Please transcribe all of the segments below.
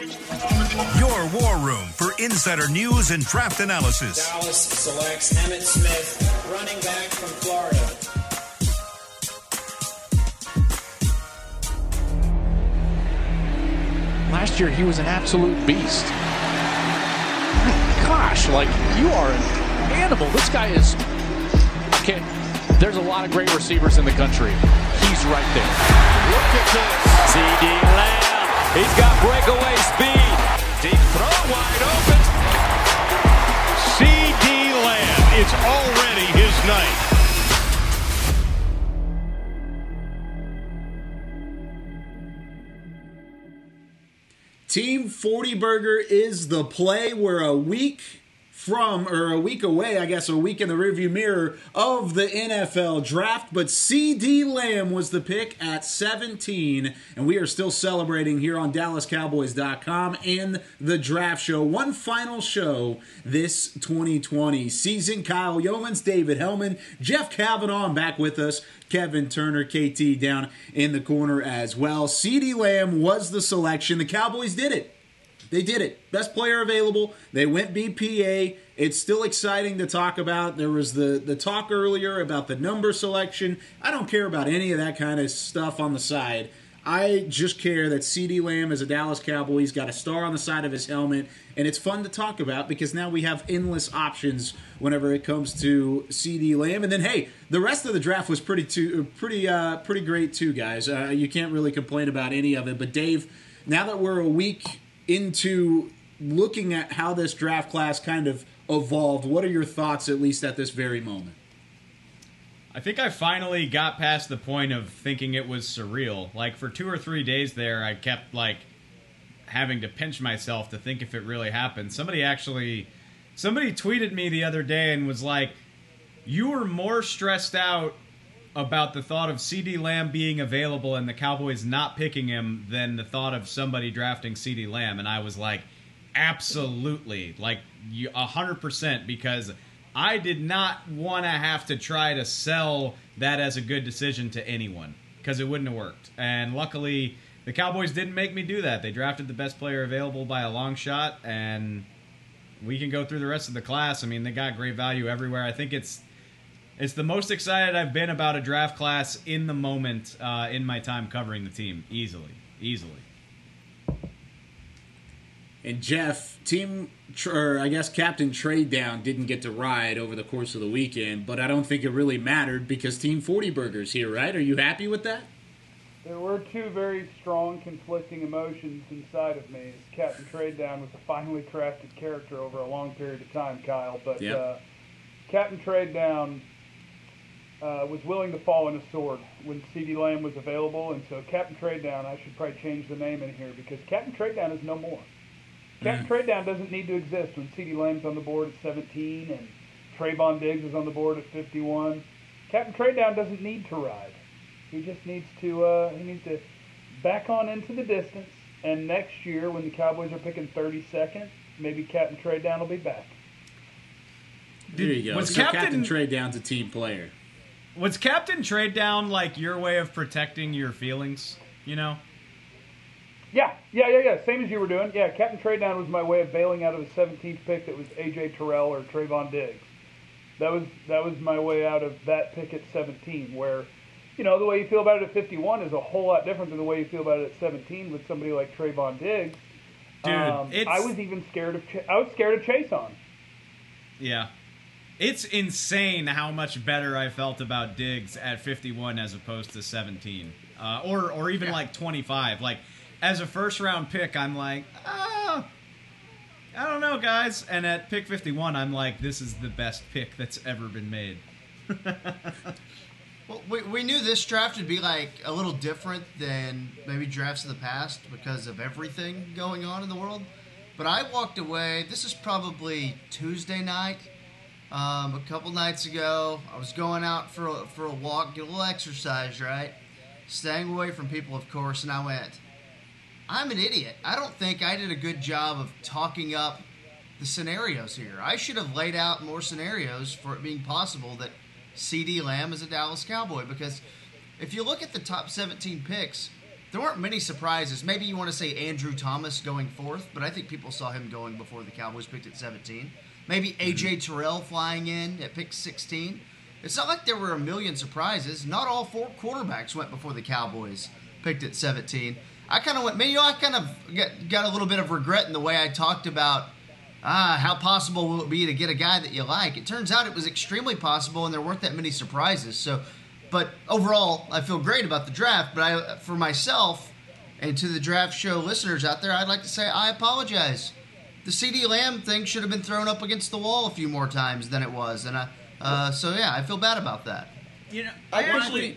Your war room for insider news and draft analysis. Dallas selects Emmitt Smith, running back from Florida. Last year, he was an absolute beast. My gosh, like, you are an animal. This guy is. Okay, there's a lot of great receivers in the country. He's right there. Look at this. CD Lamb. He's got breakaway speed. Deep throw wide open. CD Lamb. It's already his night. Team 40 Burger is the play. We're a week from, or a week away, I guess, a week in the rearview mirror of the NFL draft. But CD Lamb was the pick at 17, and we are still celebrating here on DallasCowboys.com and the draft show. One final show this 2020 season. Kyle Youmans, David Helman, Jeff Cavanaugh, I'm back with us. Kevin Turner, KT down in the corner as well. CD Lamb was the selection. The Cowboys did it. They did it. Best player available. They went BPA. It's still exciting to talk about. There was the, the talk earlier about the number selection. I don't care about any of that kind of stuff on the side. I just care that CD Lamb is a Dallas Cowboy. He's got a star on the side of his helmet, and it's fun to talk about because now we have endless options whenever it comes to CD Lamb. And then, hey, the rest of the draft was pretty too, pretty, uh, pretty great too, guys. Uh, you can't really complain about any of it. But Dave, now that we're a week into looking at how this draft class kind of evolved, what are your thoughts, at least at this very moment? I think I finally got past the point of thinking it was surreal. Like for two or three days there, I kept like having to pinch myself to think if it really happened. Somebody actually, somebody tweeted me the other day and was like, "You were more stressed out about the thought of CD Lamb being available and the Cowboys not picking him than the thought of somebody drafting CD Lamb." And I was like, "Absolutely, like you a hundred percent," because. I did not want to have to try to sell that as a good decision to anyone because it wouldn't have worked. And luckily, the Cowboys didn't make me do that. They drafted the best player available by a long shot, and we can go through the rest of the class. I mean, they got great value everywhere. I think it's it's the most excited I've been about a draft class in the moment uh, in my time covering the team. Easily, easily. And Jeff, team, or I guess Captain Trade Down didn't get to ride over the course of the weekend, but I don't think it really mattered because Team 40 Burgers here, right? Are you happy with that? There were two very strong conflicting emotions inside of me. Captain Trade Down was a finely crafted character over a long period of time, Kyle. But Yep. uh, Captain Trade Down uh, was willing to fall on a sword when CD Lamb was available, and so Captain Trade Down, I should probably change the name in here because Captain Trade Down is no more. Captain Trade Down doesn't need to exist when CD Lamb's on the board at 17 and Trevon Diggs is on the board at 51. Captain Trade Down doesn't need to ride. He just needs to uh, he needs to back on into the distance. And next year, when the Cowboys are picking 32nd, maybe Captain Trade Down will be back. There you go. was so Captain- Captain Trade Down's a team player. Was Captain Trade Down like your way of protecting your feelings? You know? Yeah, yeah, yeah, yeah. Same as you were doing. Yeah, Captain Trade Down was my way of bailing out of a 17th pick that was AJ Terrell or Trevon Diggs. That was that was my way out of that pick at 17, where you know the way you feel about it at 51 is a whole lot different than the way you feel about it at 17 with somebody like Trevon Diggs. Dude, Um, I was even scared of Ch- I was scared of Chaisson. Yeah. It's insane how much better I felt about Diggs at 51 as opposed to 17. Uh, or or even like 25. Like as a first round pick, I'm like, ah, I don't know, guys. And at pick 51, I'm like, this is the best pick that's ever been made. Well, we, we knew this draft would be like a little different than maybe drafts of the past because of everything going on in the world. But I walked away. This is probably Tuesday night, um, a couple nights ago. I was going out for a, for a walk, get a little exercise, right? Staying away from people, of course. And I went, I'm an idiot. I don't think I did a good job of talking up the scenarios here. I should have laid out more scenarios for it being possible that CD Lamb is a Dallas Cowboy because if you look at the top 17 picks, there weren't many surprises. Maybe you want to say Andrew Thomas going fourth, but I think people saw him going before the Cowboys picked at 17. Maybe AJ Terrell flying in at pick 16. It's not like there were a million surprises. Not all four quarterbacks went before the Cowboys picked at 17. I kind of went, maybe I kind of got, got a little bit of regret in the way I talked about ah, how possible will it be to get a guy that you like? It turns out it was extremely possible, and there weren't that many surprises. So, but overall, I feel great about the draft. But I, for myself, and to the draft show listeners out there, I'd like to say I apologize. The CD Lamb thing should have been thrown up against the wall a few more times than it was, and I, uh, so yeah, I feel bad about that. You know, I actually.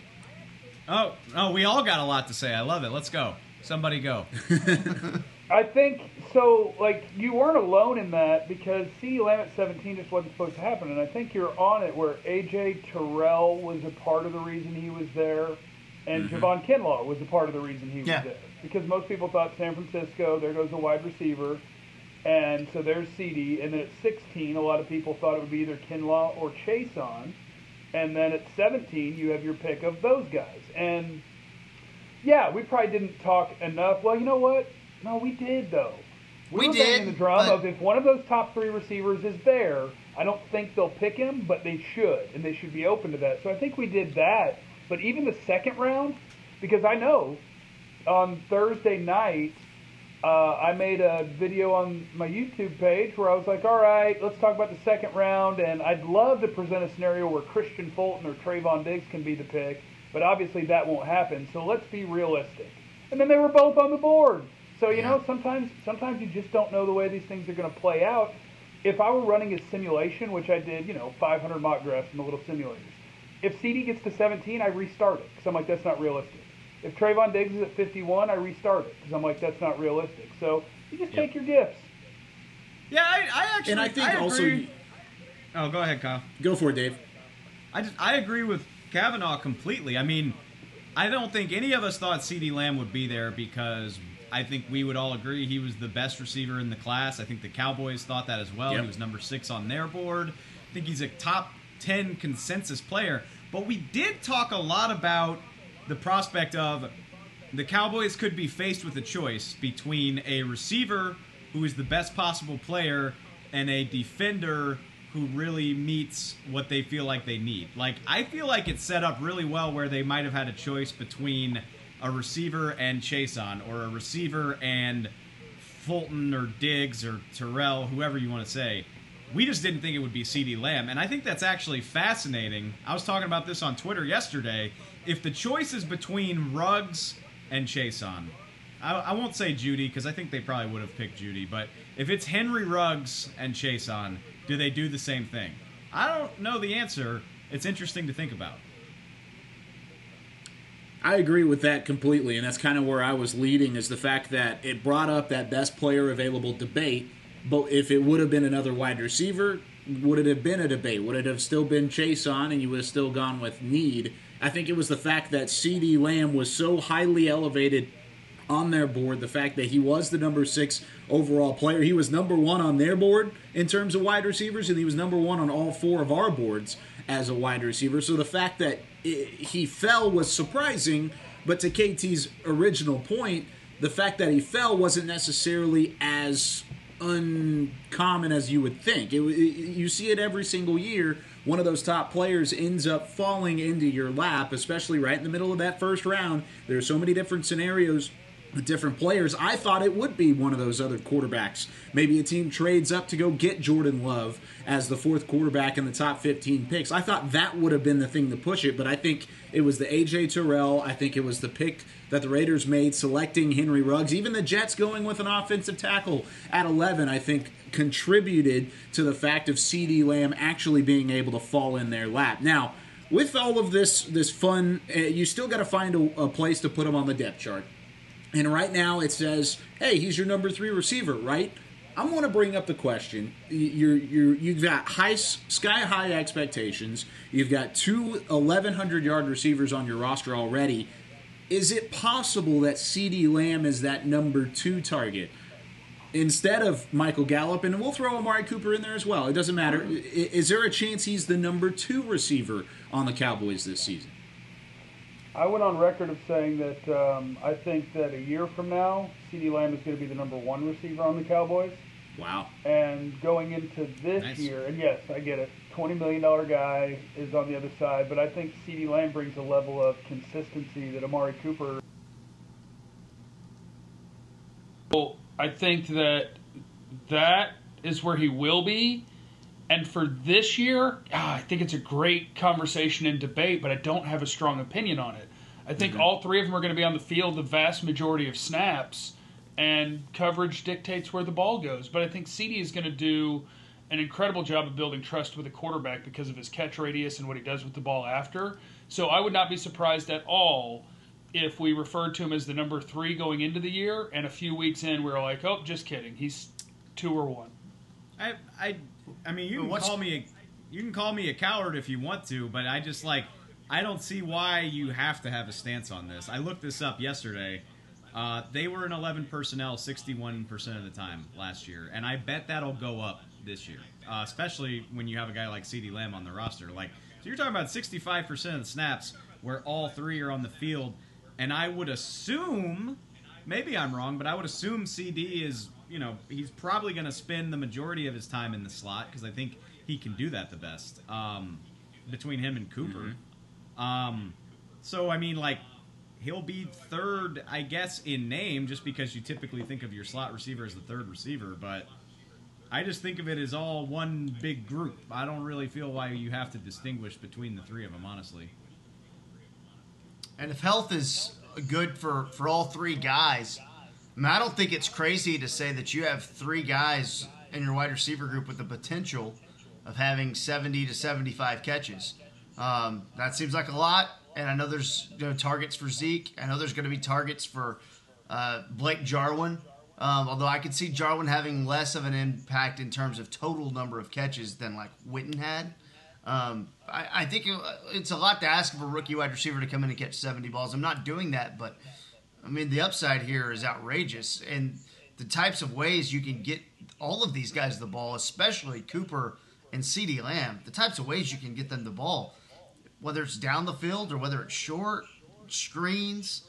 Oh, oh, we all got a lot to say. I love it. Let's go. Somebody go. I think so. Like you weren't alone in that because CD Lamb at 17 just wasn't supposed to happen, and I think you're on it. Where AJ Terrell was a part of the reason he was there, and Mm-hmm. Javon Kinlaw was a part of the reason he was Yeah. there. Because most people thought San Francisco, there goes a wide receiver, and so there's CD. And then at 16, a lot of people thought it would be either Kinlaw or Chaisson, and then at 17, you have your pick of those guys. And yeah, we probably didn't talk enough. Well, you know what? No, we did though. We were did, the drum but- of if one of those top three receivers is there, I don't think they'll pick him, but they should, and they should be open to that. So I think we did that. But even the second round, because I know on Thursday night, uh, I made a video on my YouTube page where I was like, all right, let's talk about the second round, and I'd love to present a scenario where Kristian Fulton or Trevon Diggs can be the pick, but obviously that won't happen. So let's be realistic. And then they were both on the board. So you know, sometimes sometimes you just don't know the way these things are going to play out. If I were running a simulation, which I did, you know, 500 mock drafts in the little simulators, if CD gets to 17, I restart it because I'm like, that's not realistic. If Trevon Diggs is at 51, I restart it because I'm like, that's not realistic. So you just take your gifts. Yeah, I, I actually. And I think also agree. Oh, go ahead, Kyle. go for it, Dave. I just I agree with Cavanaugh completely. I mean, I don't think any of us thought C.D. Lamb would be there because I think we would all agree he was the best receiver in the class. I think the Cowboys thought that as well. Yep. He was number six on their board. I think he's a top ten consensus player. But we did talk a lot about the prospect of the Cowboys could be faced with a choice between a receiver who is the best possible player and a defender who really meets what they feel like they need. Like I feel like it's set up really well where they might have had a choice between a receiver and Chaisson or a receiver and Fulton or Diggs or Terrell, whoever you want to say. We just didn't think it would be CD Lamb, and I think that's actually fascinating. I was talking about this on Twitter yesterday. If the choice is between Ruggs and Chaisson, I, I won't say Jeudy because I think they probably would have picked Jeudy, but if it's Henry Ruggs and Chaisson, do they do the same thing? I don't know the answer. It's interesting to think about. I agree with that completely, and that's kind of where I was leading is the fact that it brought up that best player available debate. But if it would have been another wide receiver, would it have been a debate? Would it have still been Chaisson, and you would have still gone with need? I think it was the fact that C.D. Lamb was so highly elevated on their board, the fact that he was the number six overall player. He was number one on their board in terms of wide receivers, and he was number one on all four of our boards as a wide receiver. So the fact that i he fell was surprising, but to KT's original point, the fact that he fell wasn't necessarily as uncommon as you would think. It, it, you see it every single year. One of those top players ends up falling into your lap, especially right in the middle of that first round. There are so many different scenarios with different players. I thought it would be one of those other quarterbacks. Maybe a team trades up to go get Jordan Love as the fourth quarterback in the top 15 picks. I thought that would have been the thing to push it, but I think it was the AJ Terrell. I think it was the pick that the Raiders made selecting Henry Ruggs. Even the Jets going with an offensive tackle at 11, I think contributed to the fact of CD Lamb actually being able to fall in their lap. Now, with all of this this fun, uh, you still got to find a, a place to put him on the depth chart. And right now it says, "Hey, he's your number three receiver." Right? I'm going to bring up the question. You're you're you've got high sky high expectations. You've got two 1100 yard receivers on your roster already. Is it possible that C.D. Lamb is that number two target instead of Michael Gallup? And we'll throw Amari Cooper in there as well. It doesn't matter. Is there a chance he's the number two receiver on the Cowboys this season? I went on record of saying that um, I think that a year from now, CeeDee Lamb is going to be the number one receiver on the Cowboys. Wow. And going into this Nice. year, and yes, I get it, $20 million guy is on the other side, but I think CeeDee Lamb brings a level of consistency that Amari Cooper Well, I think that that is where he will be. And for this year, ah, I think it's a great conversation and debate, but I don't have a strong opinion on it. I think all three of them are going to be on the field the vast majority of snaps, and coverage dictates where the ball goes. But I think CD is going to do an incredible job of building trust with a quarterback because of his catch radius and what he does with the ball after. So I would not be surprised at all if we referred to him as the number three going into the year, and a few weeks in we are like, oh, just kidding, he's two or one. I, I, I mean, you can call me, a, you can call me a coward if you want to, but I just like, I don't see why you have to have a stance on this. I looked this up yesterday. Uh, they were in 11 personnel 61% of the time last year, and I bet that'll go up this year, uh, especially when you have a guy like CeeDee Lamb on the roster. Like, so you're talking about 65% of the snaps where all three are on the field, and I would assume, maybe I'm wrong, but I would assume CD is, you know, he's probably going to spend the majority of his time in the slot because I think he can do that the best um, between him and Cooper. Um, so I mean, like he'll be third, I guess, in name, just because you typically think of your slot receiver as the third receiver. But I just think of it as all one big group. I don't really feel why you have to distinguish between the three of them, honestly. And if health is good for, for all three guys, I, I don't think it's crazy to say that you have three guys in your wide receiver group with the potential of having 70 to 75 catches. Um, that seems like a lot, and I know there's you know, targets for Zeke. I know there's going to be targets for uh, Blake Jarwin. Um, although I could see Jarwin having less of an impact in terms of total number of catches than like Witten had. Um, I, I think it, it's a lot to ask of a rookie wide receiver to come in and catch 70 balls. I'm not doing that, but I mean, the upside here is outrageous. And the types of ways you can get all of these guys the ball, especially Cooper and CeeDee Lamb, the types of ways you can get them the ball, whether it's down the field or whether it's short, screens.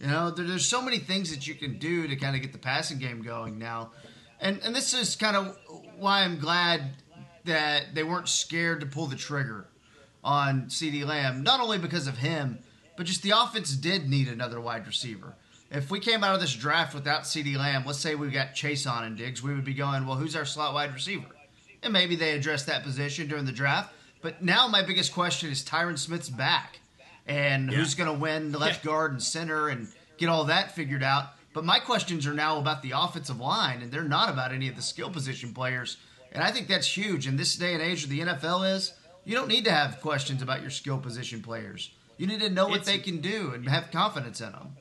You know, there, there's so many things that you can do to kind of get the passing game going now. And, and this is kind of why I'm glad that they weren't scared to pull the trigger on CD Lamb, not only because of him, but just the offense did need another wide receiver. If we came out of this draft without CD Lamb, let's say we got Chaisson and Diggs, we would be going, well, who's our slot wide receiver? And maybe they addressed that position during the draft. But now my biggest question is Tyron Smith's back. And who's going to win the left guard and center and get all that figured out. But my questions are now about the offensive line, and they're not about any of the skill position players. And I think that's huge. In this day and age of the NFL is, you don't need to have questions about your skill position players. You need to know what It's- they can do and have confidence in them.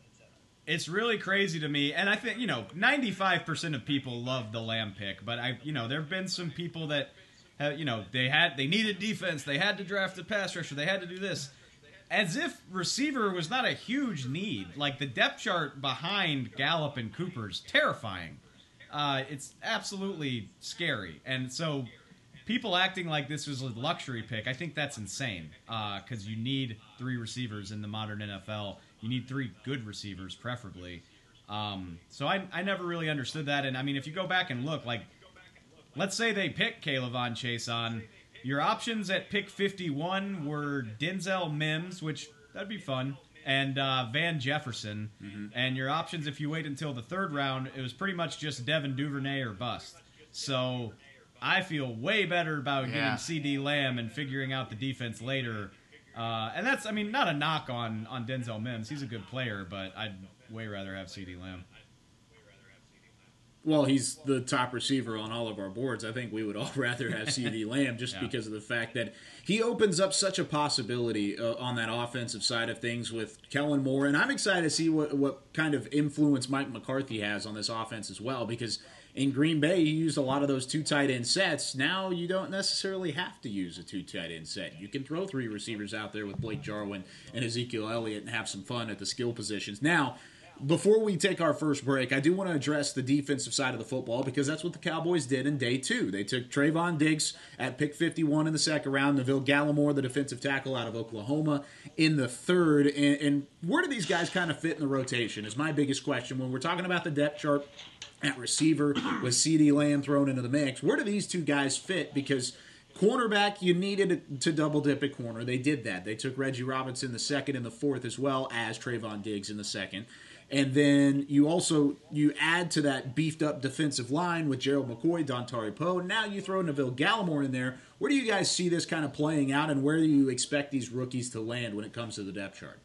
It's really crazy to me, and I think you know, ninety-five percent of people love the Lamb pick, but I, you know, there have been some people that, have, you know, they had they needed defense, they had to draft a pass rusher, they had to do this, as if receiver was not a huge need. Like the depth chart behind Gallup and Cooper's terrifying. Uh, it's absolutely scary, and so people acting like this was a luxury pick, I think that's insane. Because you need three receivers in the modern NFL. You need three good receivers, preferably. Um, so I, I never really understood that. And I mean, if you go back and look, like, let's say they pick K'Lavon Chaisson, your options at pick 51 were Denzel Mims, which that'd be fun, and uh, Van Jefferson. And your options, if you wait until the third round, it was pretty much just Devin Duvernay or bust. So I feel way better about Yeah. getting CD Lamb and figuring out the defense later. Uh, and that's, I mean, not a knock on, on Denzel Mims. He's a good player, but I'd way rather have CD Lamb. Well, he's the top receiver on all of our boards. I think we would all rather have CD Lamb just Yeah. because of the fact that he opens up such a possibility uh, on that offensive side of things with Kellen Moore. And I'm excited to see what, what kind of influence Mike McCarthy has on this offense as well because in Green Bay, he used a lot of those two tight end sets. Now you don't necessarily have to use a two tight end set. You can throw three receivers out there with Blake Jarwin and Ezekiel Elliott and have some fun at the skill positions. Now, before we take our first break, I do want to address the defensive side of the football because that's what the Cowboys did in day two. They took Trevon Diggs at pick 51 in the second round, Neville Gallimore, the defensive tackle out of Oklahoma, in the third. And, and where do these guys kind of fit in the rotation? Is my biggest question. When we're talking about the depth chart at receiver with CeeDee Lamb thrown into the mix, where do these two guys fit? Because Cornerback, you needed to double dip at corner. They did that. They took Reggie Robinson the second and the fourth, as well as Trevon Diggs in the second. And then you also you add to that beefed up defensive line with Gerald McCoy, Dontari Poe. Now you throw Neville Gallimore in there. Where do you guys see this kind of playing out, and where do you expect these rookies to land when it comes to the depth chart?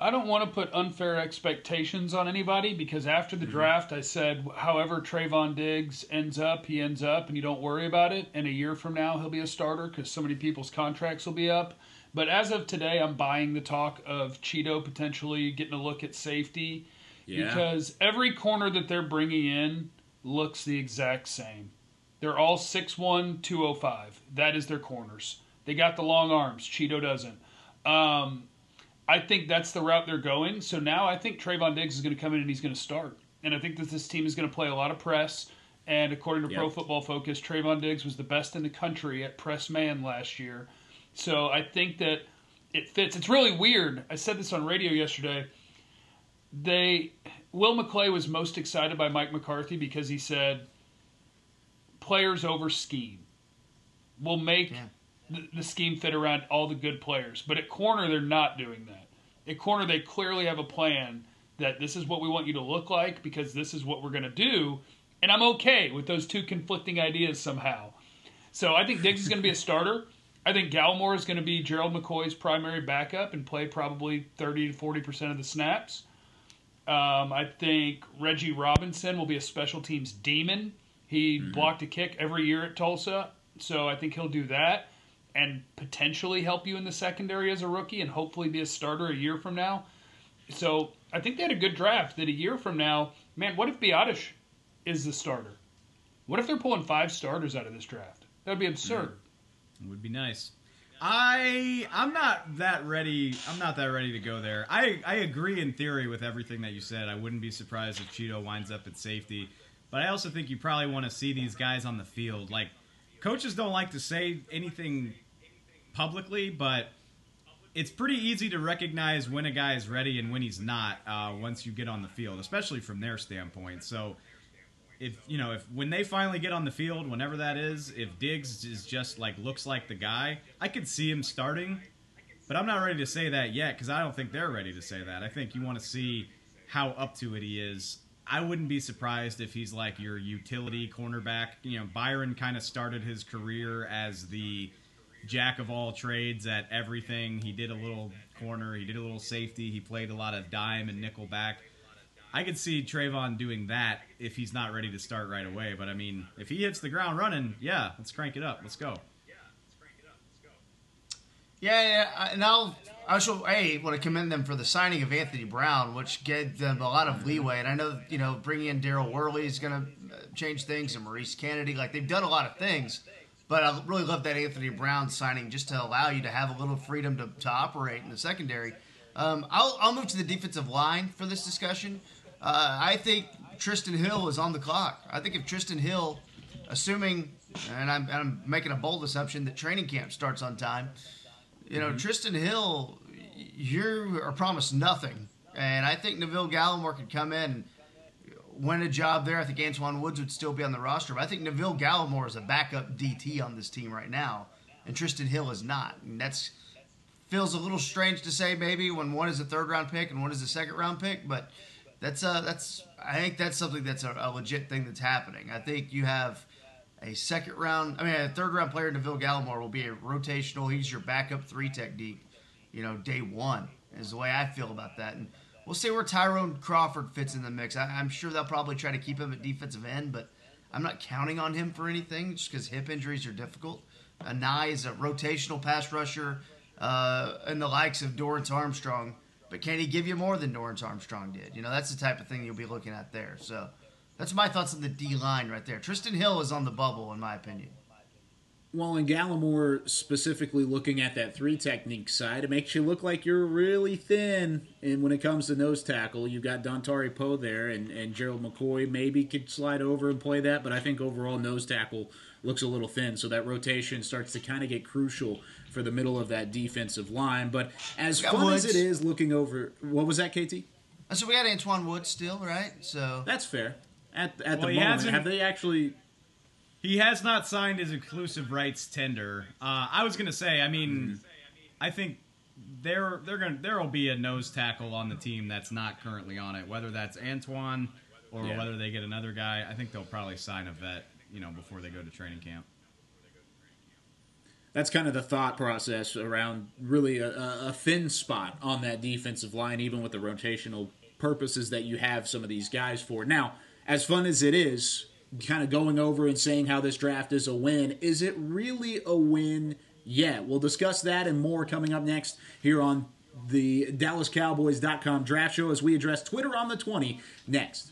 I don't want to put unfair expectations on anybody because after the mm-hmm. draft, I said, however Trevon Diggs ends up, he ends up, and you don't worry about it. And a year from now, he'll be a starter because so many people's contracts will be up. But as of today, I'm buying the talk of Chido potentially getting a look at safety yeah. because every corner that they're bringing in looks the exact same. They're all 6'1, 205. That is their corners. They got the long arms. Chido doesn't. Um, I think that's the route they're going. So now I think Trevon Diggs is going to come in and he's going to start. And I think that this team is going to play a lot of press. And according to yep. Pro Football Focus, Trevon Diggs was the best in the country at press man last year. So I think that it fits. It's really weird. I said this on radio yesterday. They Will McClay was most excited by Mike McCarthy because he said players over scheme. will make yeah the, the scheme fit around all the good players. But at corner, they're not doing that. At corner, they clearly have a plan that this is what we want you to look like because this is what we're going to do. And I'm okay with those two conflicting ideas somehow. So I think Diggs is going to be a starter. I think Gallimore is going to be Gerald McCoy's primary backup and play probably 30 to 40% of the snaps. Um, I think Reggie Robinson will be a special teams demon. He mm-hmm. blocked a kick every year at Tulsa, so I think he'll do that and potentially help you in the secondary as a rookie and hopefully be a starter a year from now. So I think they had a good draft that a year from now, man, what if Biadasz is the starter? What if they're pulling five starters out of this draft? That would be absurd. It would be nice. I I'm not that ready. I'm not that ready to go there. I I agree in theory with everything that you said. I wouldn't be surprised if Chido winds up at safety, but I also think you probably want to see these guys on the field. Like coaches don't like to say anything publicly, but it's pretty easy to recognize when a guy is ready and when he's not uh, once you get on the field, especially from their standpoint. So, if you know, if when they finally get on the field, whenever that is, if Diggs is just like looks like the guy, I could see him starting, but I'm not ready to say that yet because I don't think they're ready to say that. I think you want to see how up to it he is. I wouldn't be surprised if he's like your utility cornerback. You know, Byron kind of started his career as the jack of all trades at everything. He did a little corner, he did a little safety, he played a lot of dime and nickel back. I could see Trevon doing that if he's not ready to start right away. But I mean, if he hits the ground running, yeah, let's crank it up. Let's go. Yeah, yeah, and I'll also a want to commend them for the signing of Anthony Brown, which gave them a lot of leeway. And I know you know bringing in Daryl Worley is going to uh, change things, and Maurice Canady. like they've done a lot of things. But I really love that Anthony Brown signing just to allow you to have a little freedom to, to operate in the secondary. Um, I'll, I'll move to the defensive line for this discussion. Uh, I think Trysten Hill is on the clock. I think if Trysten Hill, assuming, and I'm, I'm making a bold assumption that training camp starts on time, you know, mm-hmm. Trysten Hill, you are promised nothing. And I think Neville Gallimore could come in and win a job there. I think Antwaun Woods would still be on the roster. But I think Neville Gallimore is a backup DT on this team right now, and Trysten Hill is not. And that's feels a little strange to say maybe when one is a third round pick and one is a second round pick, but that's uh that's I think that's something that's a, a legit thing that's happening. I think you have a second round, I mean a third round player, Neville Gallimore will be a rotational. He's your backup three technique, you know, day one is the way I feel about that. And We'll see where Tyrone Crawford fits in the mix. I, am sure they'll probably try to keep him at defensive end, but I'm not counting on him for anything just because hip injuries are difficult. Anae is a rotational pass rusher uh, and the likes of Dorance Armstrong, but can he give you more than Dorance Armstrong did? You know, that's the type of thing you'll be looking at there. So that's my thoughts on the D line right there. Trysten Hill is on the bubble, in my opinion. well, in Gallimore specifically looking at that three technique side, it makes you look like you're really thin. And when it comes to nose tackle, you've got Dontari Poe there, and, and Gerald McCoy maybe could slide over and play that. But I think overall, nose tackle looks a little thin. So that rotation starts to kind of get crucial for the middle of that defensive line. But as fun Woods. as it is looking over, what was that, KT? Uh, so we got Antwaun Woods still, right? So that's fair. At, at well, the moment, have they actually he has not signed his exclusive rights tender. Uh, I was gonna say, I mean, mm-hmm. I think there they're gonna there will be a nose tackle on the team that's not currently on it, whether that's Antwaun or yeah. whether they get another guy. I think they'll probably sign a vet, you know, before they go to training camp. That's kind of the thought process around really a, a thin spot on that defensive line, even with the rotational purposes that you have some of these guys for. Now, as fun as it is, kind of going over and saying how this draft is a win. Is it really a win yet? We'll discuss that and more coming up next here on the DallasCowboys.com draft show as we address Twitter on the 20 next.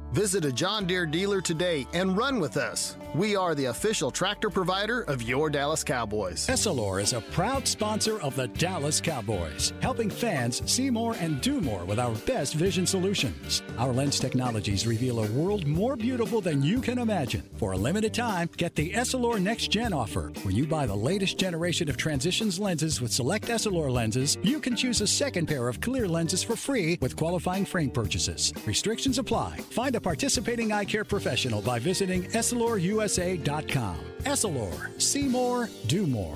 Visit a John Deere dealer today and run with us. We are the official tractor provider of your Dallas Cowboys. Essilor is a proud sponsor of the Dallas Cowboys, helping fans see more and do more with our best vision solutions. Our lens technologies reveal a world more beautiful than you can imagine. For a limited time, get the Essilor Next Gen offer. When you buy the latest generation of transitions lenses with select Essilor lenses, you can choose a second pair of clear lenses for free with qualifying frame purchases. Restrictions apply. Find a participating eye care professional by visiting EssilorUSA.com. Essilor, see more, do more.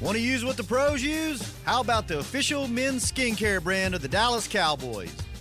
Want to use what the pros use? How about the official men's skincare brand of the Dallas Cowboys?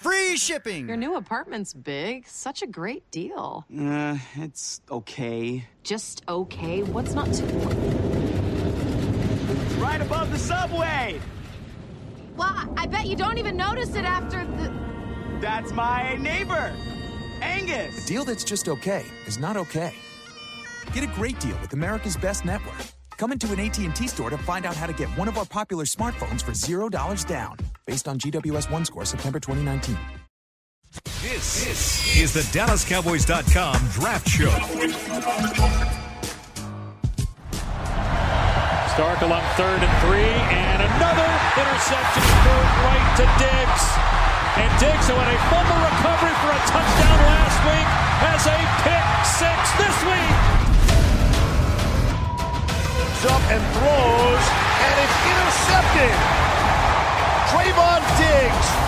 Free shipping! Your new apartment's big. Such a great deal. Uh, it's okay. Just okay? What's not too... Right above the subway! Well, I bet you don't even notice it after the... That's my neighbor, Angus! A deal that's just okay is not okay. Get a great deal with America's Best Network. Come into an AT&T store to find out how to get one of our popular smartphones for $0 down, based on GWS One score September 2019. This, this is the DallasCowboys.com Draft Show. Stark along third and three, and another interception third right to Diggs. And Diggs, who had a fumble recovery for a touchdown last week, has a pick six this week up and throws, and it's intercepted. Trevon Diggs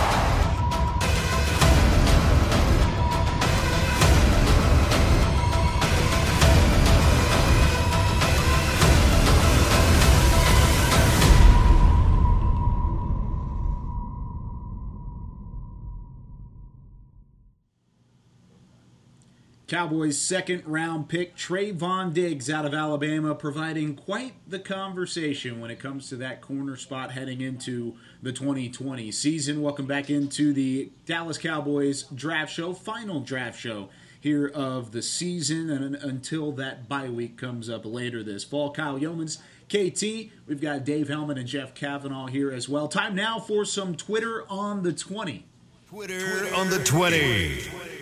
Cowboys' second round pick, Trevon Diggs out of Alabama, providing quite the conversation when it comes to that corner spot heading into the 2020 season. Welcome back into the Dallas Cowboys draft show, final draft show here of the season, and until that bye week comes up later this fall. Kyle Youmans, KT, we've got Dave Helman and Jeff Cavanaugh here as well. Time now for some Twitter on the 20. Twitter, Twitter on the 20.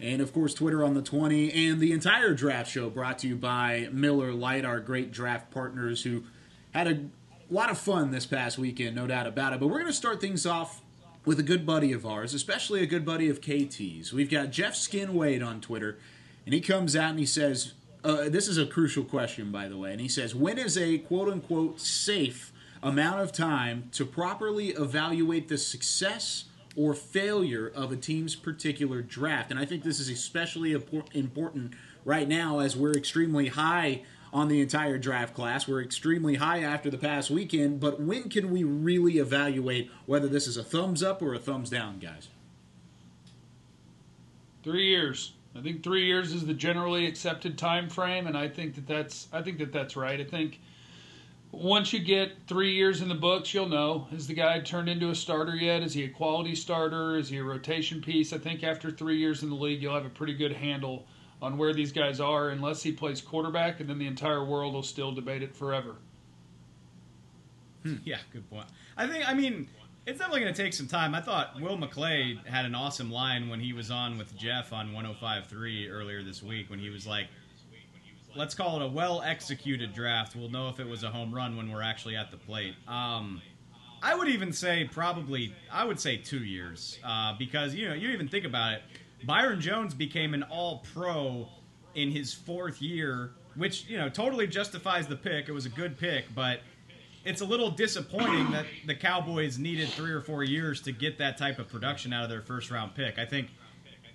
And of course, Twitter on the 20 and the entire draft show brought to you by Miller Lite, our great draft partners who had a lot of fun this past weekend, no doubt about it. But we're going to start things off with a good buddy of ours, especially a good buddy of KT's. We've got Jeff Skinwade on Twitter, and he comes out and he says, uh, This is a crucial question, by the way. And he says, When is a quote unquote safe amount of time to properly evaluate the success? Or failure of a team's particular draft. And I think this is especially important right now, as we're extremely high on the entire draft class, we're extremely high after the past weekend. But when can we really evaluate whether this is a thumbs up or a thumbs down, guys? Three years. I think three years is the generally accepted time frame, and I think that that's I think that that's right. I think once you get three years in the books, you'll know is the guy turned into a starter yet? Is he a quality starter? Is he a rotation piece? I think after three years in the league, you'll have a pretty good handle on where these guys are, unless he plays quarterback, and then the entire world will still debate it forever. Hmm. Yeah, good point. I think, I mean, it's definitely going to take some time. I thought Will McClay had an awesome line when he was on with Jeff on 105.3 earlier this week when he was like, let's call it a well executed draft. We'll know if it was a home run when we're actually at the plate. Um, I would even say probably, I would say two years uh, because, you know, you even think about it. Byron Jones became an all pro in his fourth year, which, you know, totally justifies the pick. It was a good pick, but it's a little disappointing that the Cowboys needed three or four years to get that type of production out of their first round pick. I think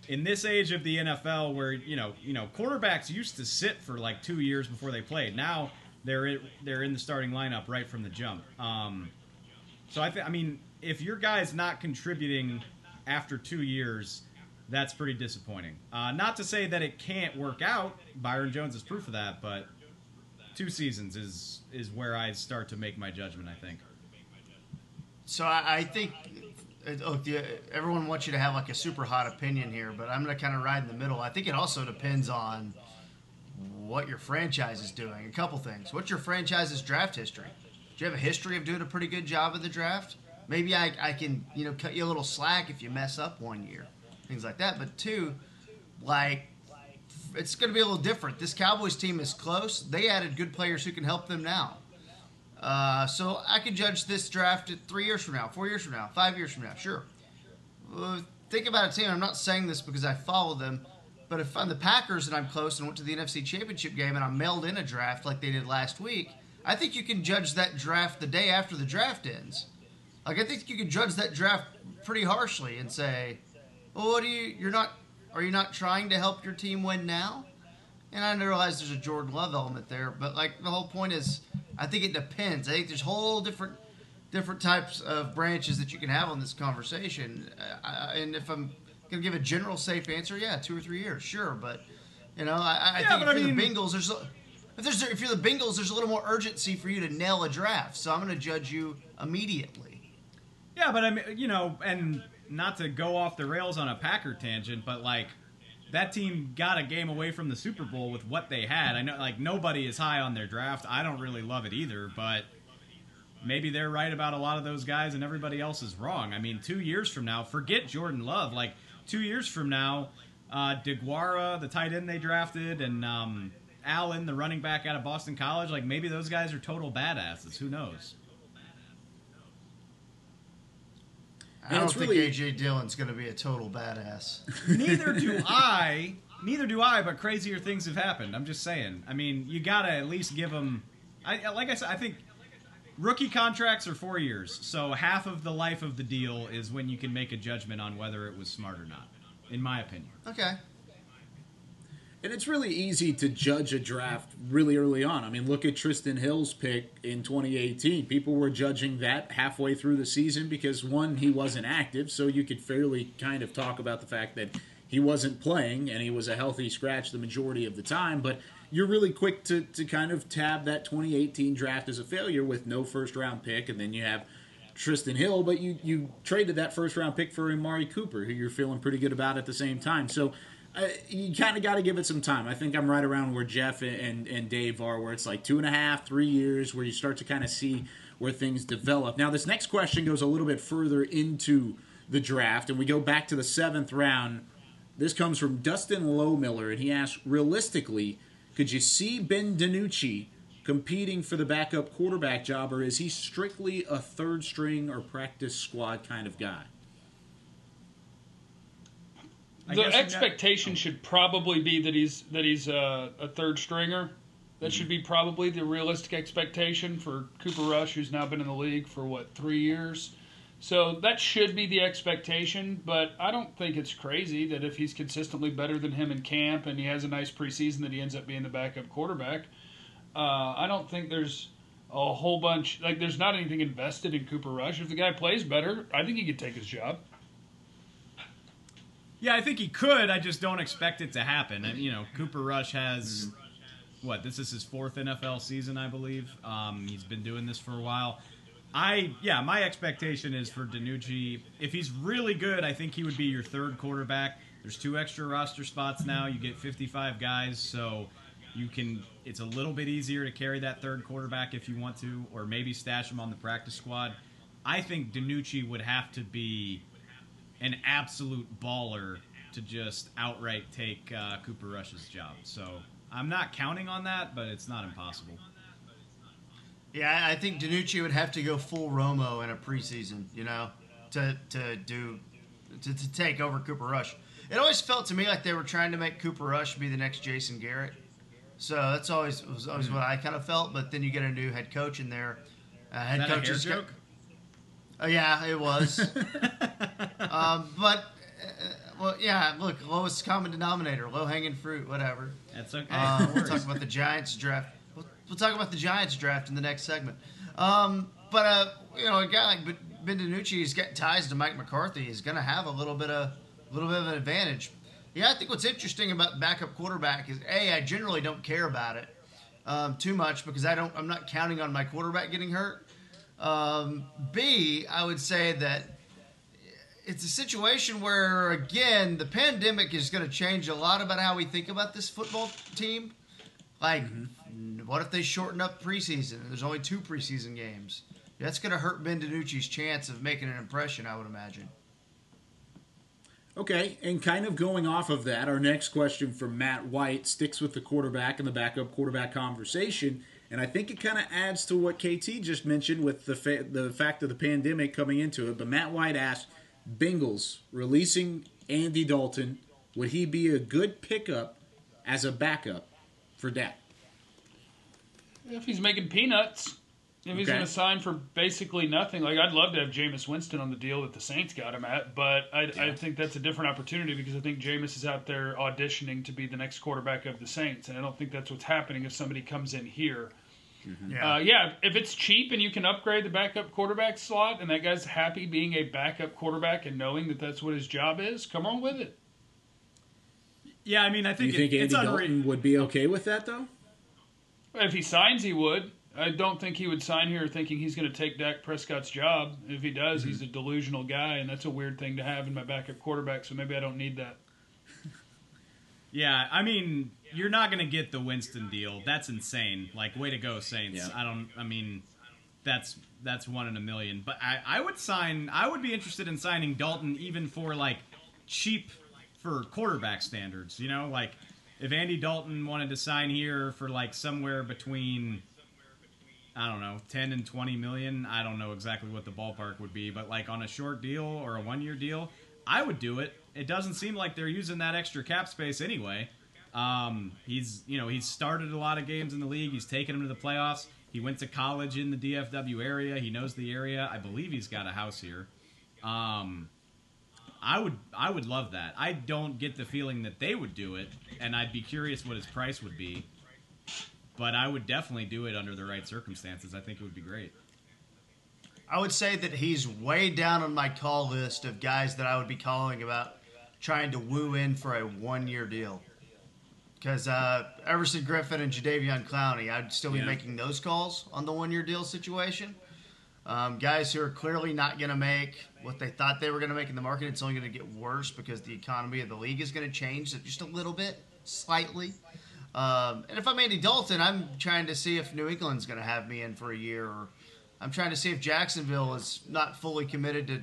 in this age of the NFL, where you know you know quarterbacks used to sit for like two years before they played, now they're in, they're in the starting lineup right from the jump. Um, so I think I mean if your guy's not contributing after two years, that's pretty disappointing. Uh, not to say that it can't work out. Byron Jones is proof of that, but two seasons is is where I start to make my judgment. I think. So I, I think look, yeah, everyone wants you to have like a super hot opinion here, but I'm going to kind of ride in the middle. I think it also depends on what your franchise is doing. A couple things. What's your franchise's draft history? Do you have a history of doing a pretty good job of the draft? Maybe I, I can you know cut you a little slack if you mess up one year, things like that. But two, like it's going to be a little different. This Cowboys team is close. They added good players who can help them now. Uh, so I could judge this draft three years from now, four years from now, five years from now. Sure. Uh, think about a team. I'm not saying this because I follow them, but if I'm the Packers and I'm close and went to the NFC Championship game and I mailed in a draft like they did last week, I think you can judge that draft the day after the draft ends. Like I think you can judge that draft pretty harshly and say, "Well, what do you? You're not. Are you not trying to help your team win now?" And I realize there's a Jordan Love element there, but like the whole point is, I think it depends. I think there's whole different different types of branches that you can have on this conversation. Uh, and if I'm gonna give a general safe answer, yeah, two or three years, sure. But you know, I, I Yeah, think if I you're mean- the Bengals, there's a- if there's if you're the Bengals, there's a little more urgency for you to nail a draft. So I'm gonna judge you immediately. Yeah, but I mean, you know, and not to go off the rails on a Packer tangent, but like that team got a game away from the Super Bowl with what they had. I know, like nobody is high on their draft. I don't really love it either, but maybe they're right about a lot of those guys, and everybody else is wrong. I mean, two years from now, forget Jordan Love. Like two years from now, uh, DeGuara, the tight end they drafted, and um, Allen, the running back out of Boston College, like maybe those guys are total badasses. Who knows? I don't think AJ Dillon's gonna be a total badass. Neither do I. Neither do I. But crazier things have happened. I'm just saying. I mean, you gotta at least give them. I like I said. I think rookie contracts are four years, so half of the life of the deal is when you can make a judgment on whether it was smart or not. In my opinion. Okay. And it's really easy to judge a draft really early on. I mean, look at Trysten Hill's pick in 2018. People were judging that halfway through the season because, one, he wasn't active, so you could fairly kind of talk about the fact that he wasn't playing and he was a healthy scratch the majority of the time. But you're really quick to, to kind of tab that 2018 draft as a failure with no first round pick, and then you have Trysten Hill, but you, you traded that first round pick for Amari Cooper, who you're feeling pretty good about at the same time. So uh, you kind of got to give it some time. I think I'm right around where Jeff and, and Dave are, where it's like two and a half, three years, where you start to kind of see where things develop. Now, this next question goes a little bit further into the draft, and we go back to the seventh round. This comes from Dustin Lowmiller, and he asks, realistically, could you see Ben DiNucci competing for the backup quarterback job, or is he strictly a third string or practice squad kind of guy? I the got- expectation should probably be that he's that he's a, a third stringer. That should be probably the realistic expectation for Cooper Rush, who's now been in the league for what three years. So that should be the expectation, but I don't think it's crazy that if he's consistently better than him in camp and he has a nice preseason that he ends up being the backup quarterback. Uh, I don't think there's a whole bunch like there's not anything invested in Cooper Rush. If the guy plays better, I think he could take his job. Yeah, I think he could. I just don't expect it to happen. And you know, Cooper Rush has what? This is his fourth NFL season, I believe. Um, he's been doing this for a while. I yeah, my expectation is for DiNucci. If he's really good, I think he would be your third quarterback. There's two extra roster spots now. You get 55 guys, so you can. It's a little bit easier to carry that third quarterback if you want to, or maybe stash him on the practice squad. I think DiNucci would have to be an absolute baller to just outright take uh, Cooper Rush's job. So I'm not counting on that, but it's not impossible. Yeah, I think DiNucci would have to go full Romo in a preseason, you know, to to do to, to take over Cooper Rush. It always felt to me like they were trying to make Cooper Rush be the next Jason Garrett. So that's always was always Hmm. what I kind of felt. But then you get a new head coach in there. Uh, head Is that a coach is joke? Oh yeah, it was. um, but uh, well, yeah. Look, lowest common denominator, low hanging fruit, whatever. That's okay. Uh, we'll talk about the Giants draft. We'll, we'll talk about the Giants draft in the next segment. Um, but uh, you know, a guy like Ben- Ben DiNucci is getting ties to Mike McCarthy. He's going to have a little bit of a little bit of an advantage. Yeah, I think what's interesting about backup quarterback is a I generally don't care about it um, too much because I don't I'm not counting on my quarterback getting hurt. Um, B I would say that it's a situation where again the pandemic is going to change a lot about how we think about this football team. Like, what if they shorten up preseason? and There's only two preseason games. That's going to hurt Ben DiNucci's chance of making an impression, I would imagine. Okay, and kind of going off of that, our next question from Matt White sticks with the quarterback and the backup quarterback conversation, and I think it kind of adds to what KT just mentioned with the fa- the fact of the pandemic coming into it. But Matt White asked, Bengals releasing Andy Dalton, would he be a good pickup as a backup for Dak? If he's making peanuts, if he's going to sign for basically nothing, like I'd love to have Jameis Winston on the deal that the Saints got him at, but I, I think that's a different opportunity because I think Jameis is out there auditioning to be the next quarterback of the Saints, and I don't think that's what's happening if somebody comes in here. Yeah. Uh, yeah, if it's cheap and you can upgrade the backup quarterback slot, and that guy's happy being a backup quarterback and knowing that that's what his job is, come on with it. Yeah, I mean, I Do you think, think it, Andy it's Dalton unre- would be okay with that though? If he signs, he would. I don't think he would sign here thinking he's going to take Dak Prescott's job. If he does, he's a delusional guy, and that's a weird thing to have in my backup quarterback. So maybe I don't need that. Yeah, I mean, you're not going to get the Winston deal. That's insane. Like, way to go, Saints. Yeah. I don't. I mean, that's that's one in a million. But I, I would sign. I would be interested in signing Dalton even for like cheap for quarterback standards. You know, like if Andy Dalton wanted to sign here for like somewhere between. I don't know, 10 and 20 million. I don't know exactly what the ballpark would be, but like on a short deal or a one year deal, I would do it. It doesn't seem like they're using that extra cap space anyway. Um, he's, you know, he's started a lot of games in the league. He's taken them to the playoffs. He went to college in the DFW area. He knows the area. I believe he's got a house here. Um, I would, I would love that. I don't get the feeling that they would do it, and I'd be curious what his price would be. But I would definitely do it under the right circumstances. I think it would be great. I would say that he's way down on my call list of guys that I would be calling about trying to woo in for a one year deal. Because uh, Everson Griffen and Jadeveon Clowney, I'd still be Yeah. making those calls on the one year deal situation. Um, guys who are clearly not going to make what they thought they were going to make in the market. It's only going to get worse because the economy of the league is going to change just a little bit, slightly. Um, and if I'm Andy Dalton, I'm trying to see if New England's going to have me in for a year, or I'm trying to see if Jacksonville is not fully committed to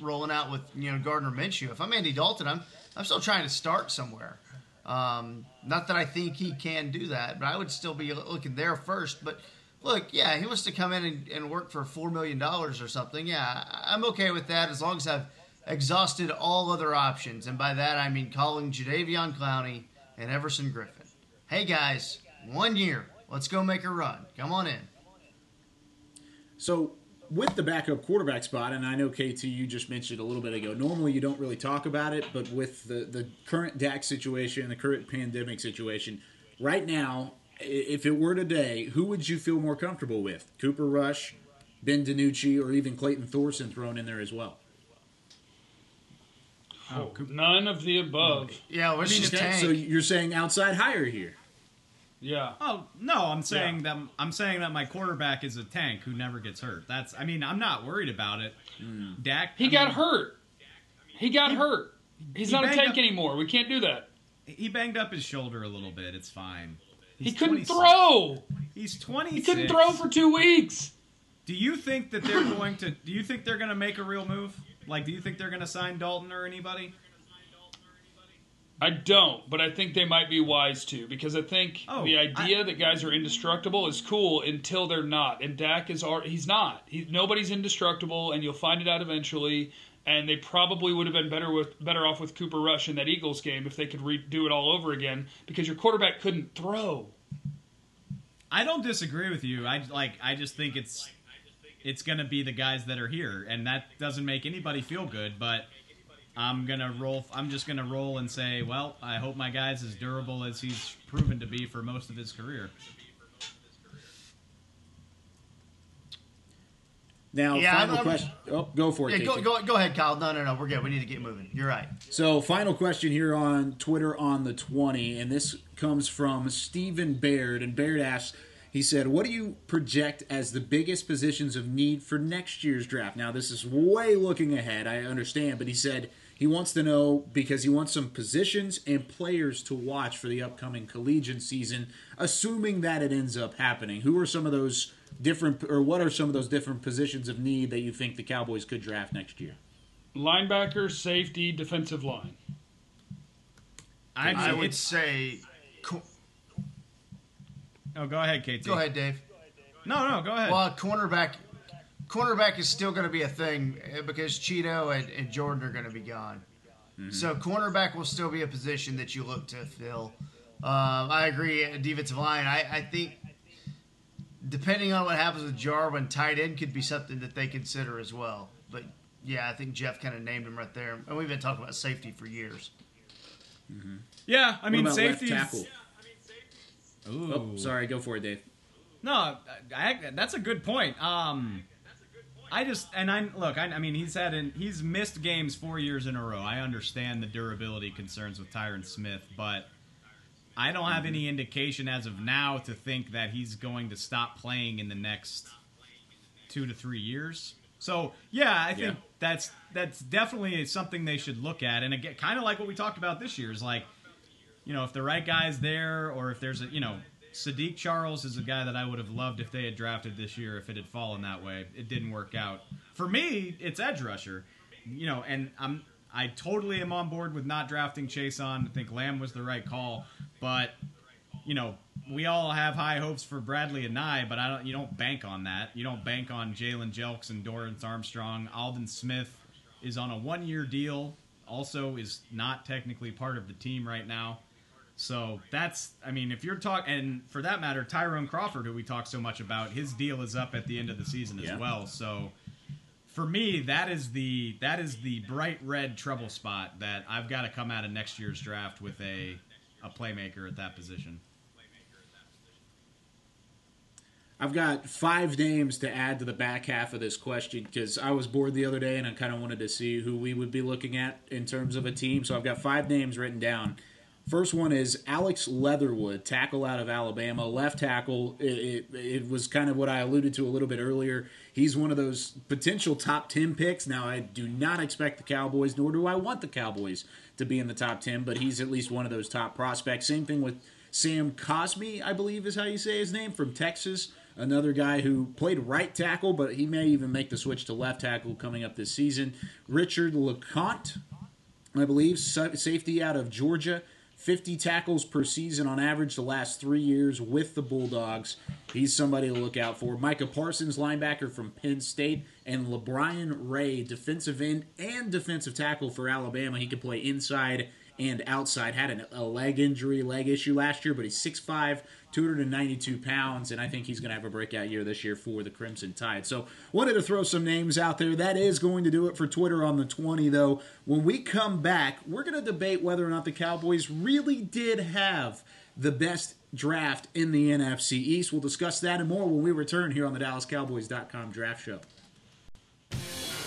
rolling out with you know Gardner Minshew. If I'm Andy Dalton, I'm I'm still trying to start somewhere. Um, not that I think he can do that, but I would still be looking there first. But look, yeah, he wants to come in and, and work for four million dollars or something. Yeah, I'm okay with that as long as I've exhausted all other options, and by that I mean calling Jadeveon Clowney and Everson Griffen. Hey guys, one year, let's go make a run. Come on in. So with the backup quarterback spot, and I know KT, you just mentioned a little bit ago. Normally, you don't really talk about it, but with the the current Dak situation, the current pandemic situation, right now, if it were today, who would you feel more comfortable with? Cooper Rush, Ben DiNucci, or even Clayton Thorson thrown in there as well? Oh, none of the above. Yeah, I mean, okay, so you're saying outside higher here? Yeah. Oh no, I'm saying that I'm saying that my quarterback is a tank who never gets hurt. That's I mean I'm not worried about it. Hmm. Dak. He I got mean, hurt. He got hurt. He's he not a tank up- anymore. We can't do that. He banged up his shoulder a little bit. It's fine. He couldn't 26. throw. He's 20. He couldn't throw for two weeks. Do you think that they're going to? Do you think they're going to make a real move? Like, do you think they're going to sign Dalton or anybody? I don't, but I think they might be wise to because I think Oh, the idea that guys are indestructible is cool until they're not. And Dak is he's not. He, nobody's indestructible, and you'll find it out eventually. And they probably would have been better with better off with Cooper Rush in that Eagles game if they could redo it all over again because your quarterback couldn't throw. I don't disagree with you. I like. I just think it's it's going to be the guys that are here, and that doesn't make anybody feel good. But I'm gonna roll. I'm just gonna roll and say, well, I hope my guy's as durable as he's proven to be for most of his career. Now, Yeah, final I'm- question. Oh, go for it. Yeah, go, KT. go, go ahead, Kyle. No, no, no. We're good. We need to get moving. You're right. So, final question here on Twitter on the 20, and this comes from Stephen Baird. And Baird asks, he said, What do you project as the biggest positions of need for next year's draft? Now, this is way looking ahead, I understand, but he said he wants to know because he wants some positions and players to watch for the upcoming collegiate season, assuming that it ends up happening. Who are some of those different, or what are some of those different positions of need that you think the Cowboys could draft next year? Linebacker, safety, defensive line. I, I would say. co- Oh, go ahead, KT. Go ahead, Dave. No, no, go ahead. Well, cornerback, cornerback is still going to be a thing eh, because Chido and, and Jordan are going to be gone. So cornerback will still be a position that you look to fill. Um, I agree. uh, Defensive line. I, I think depending on what happens with Jarwin, tight end could be something that they consider as well. But yeah, I think Jeff kind of named him right there, and we've been talking about safety for years. Yeah, I mean, about left safety. tackle? Ooh. Oh, sorry. Go for it, Dave. No, I, I, that's a good point. Um, I just and I look. I, I mean, he's had an, he's missed games four years in a row. I understand the durability concerns with Tyron Smith, but I don't have any indication as of now to think that he's going to stop playing in the next two to three years. So yeah, I think Yeah. that's that's definitely something they should look at. And again, kind of like what we talked about this year is like, you know, if the right guy's there, or if there's a you know. Saahdiq Charles is a guy that I would have loved if they had drafted this year if it had fallen that way. It didn't work out. For me, it's edge rusher. You know, and I'm I totally am on board with not drafting Chaisson. I think Lamb was the right call, but you know, we all have high hopes for Bradlee Anae, but I don't. You don't bank on that. You don't bank on Jalen Jelks and Dorance Armstrong. Aldon Smith is on a one-year deal. Also, is not technically part of the team right now. So that's. I mean, if you're talking, and for that matter, Tyrone Crawford, who we talk so much about, his deal is up at the end of the season as Yeah. well. So for me, that is the that is the bright red trouble spot that I've got to come out of next year's draft with a a playmaker at that position. I've got five names to add to the back half of this question because I was bored the other day and I kind of wanted to see who we would be looking at in terms of a team. So I've got five names written down. First one is Alex Leatherwood, tackle out of Alabama, left tackle. It, it, it was kind of what I alluded to a little bit earlier. He's one of those potential top 10 picks. Now, I do not expect the Cowboys, nor do I want the Cowboys to be in the top 10, but he's at least one of those top prospects. Same thing with Sam Cosmi, I believe is how you say his name, from Texas. Another guy who played right tackle, but he may even make the switch to left tackle coming up this season. Richard LeCounte, I believe, safety out of Georgia. 50 tackles per season on average the last three years with the Bulldogs. He's somebody to look out for. Micah Parsons, linebacker from Penn State, and LaBryan Ray, defensive end and defensive tackle for Alabama. He can play inside and outside. Had an, a leg injury, leg issue last year, but he's 6'5, 292 pounds, and I think he's going to have a breakout year this year for the Crimson Tide. So, wanted to throw some names out there. That is going to do it for Twitter on the 20, though. When we come back, we're going to debate whether or not the Cowboys really did have the best draft in the NFC East. We'll discuss that and more when we return here on the DallasCowboys.com Draft Show.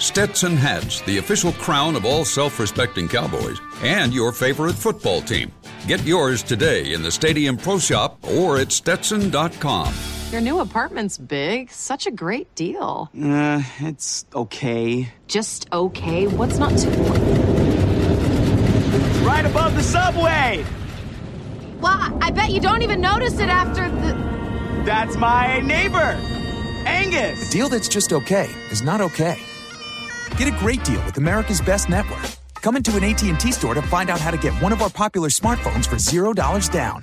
Stetson hats, the official crown of all self respecting Cowboys, and your favorite football team. Get yours today in the Stadium Pro Shop or at Stetson.com. Your new apartment's big. Such a great deal. Uh, it's okay. Just okay? What's not to. Right above the subway! Well, I bet you don't even notice it after the. That's my neighbor, Angus. A deal that's just okay is not okay. Get a great deal with America's Best Network. Come into an AT&T store to find out how to get one of our popular smartphones for $0 down.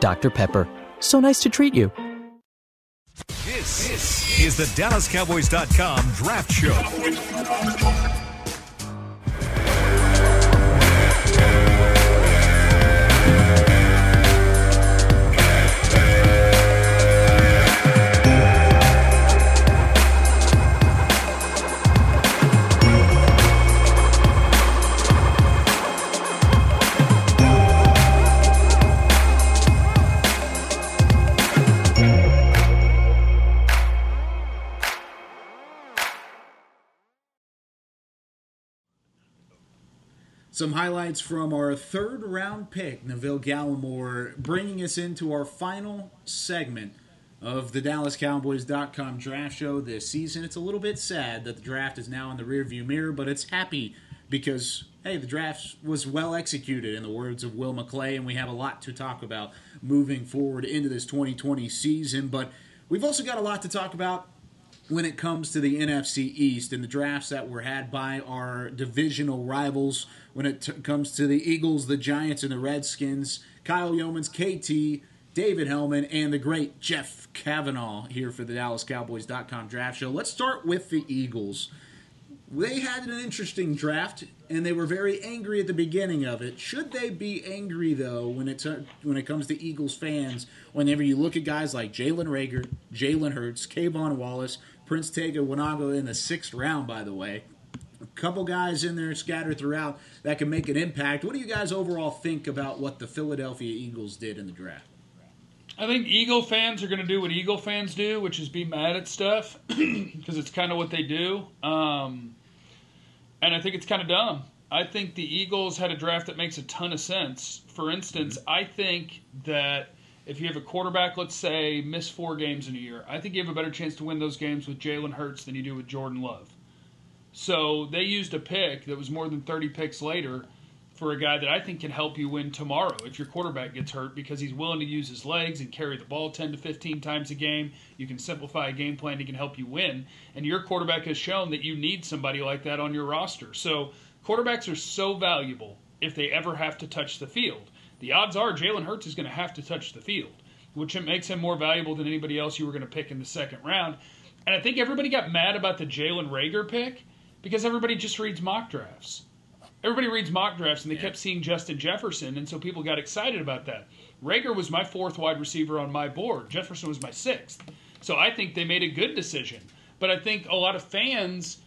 Dr. Pepper, so nice to treat you. This, is the DallasCowboys.com Draft Show. Some highlights from our third round pick, Neville Gallimore, bringing us into our final segment of the DallasCowboys.com draft show this season. It's a little bit sad that the draft is now in the rearview mirror, but it's happy because, hey, the draft was well executed, in the words of Will McClay, and we have a lot to talk about moving forward into this 2020 season. But we've also got a lot to talk about when it comes to the NFC East and the drafts that were had by our divisional rivals when it t- comes to the Eagles, the Giants, and the Redskins. Kyle Youmans, KT, David Helman, and the great Jeff Cavanaugh here for the DallasCowboys.com draft show. Let's start with the Eagles. They had an interesting draft, and they were very angry at the beginning of it. Should they be angry though when it when it comes to Eagles fans? Whenever you look at guys like Jalen Reagor, Jalen Hurts, K'Von Wallace, Prince Tega Wanogho in the sixth round, by the way. A couple guys in there scattered throughout that can make an impact. What do you guys overall think about what the Philadelphia Eagles did in the draft? I think Eagle fans are going to do what Eagle fans do, which is be mad at stuff because it's kind of what they do. Um, and I think it's kind of dumb. I think the Eagles had a draft that makes a ton of sense. For instance, I think that if you have a quarterback, let's say, miss four games in a year, I think you have a better chance to win those games with Jalen Hurts than you do with Jordan Love. So they used a pick that was more than 30 picks later for a guy that I think can help you win tomorrow if your quarterback gets hurt because he's willing to use his legs and carry the ball 10 to 15 times a game. You can simplify a game plan, he can help you win. And your quarterback has shown that you need somebody like that on your roster. So quarterbacks are so valuable if they ever have to touch the field. The odds are Jalen Hurts is going to have to touch the field, which makes him more valuable than anybody else you were going to pick in the second round. And I think everybody got mad about the Jalen Reagor pick because everybody just reads mock drafts. Everybody reads mock drafts, and they kept seeing Justin Jefferson, and so people got excited about that. Rager was my fourth wide receiver on my board. Jefferson was my sixth. So I think they made a good decision. But I think a lot of fans,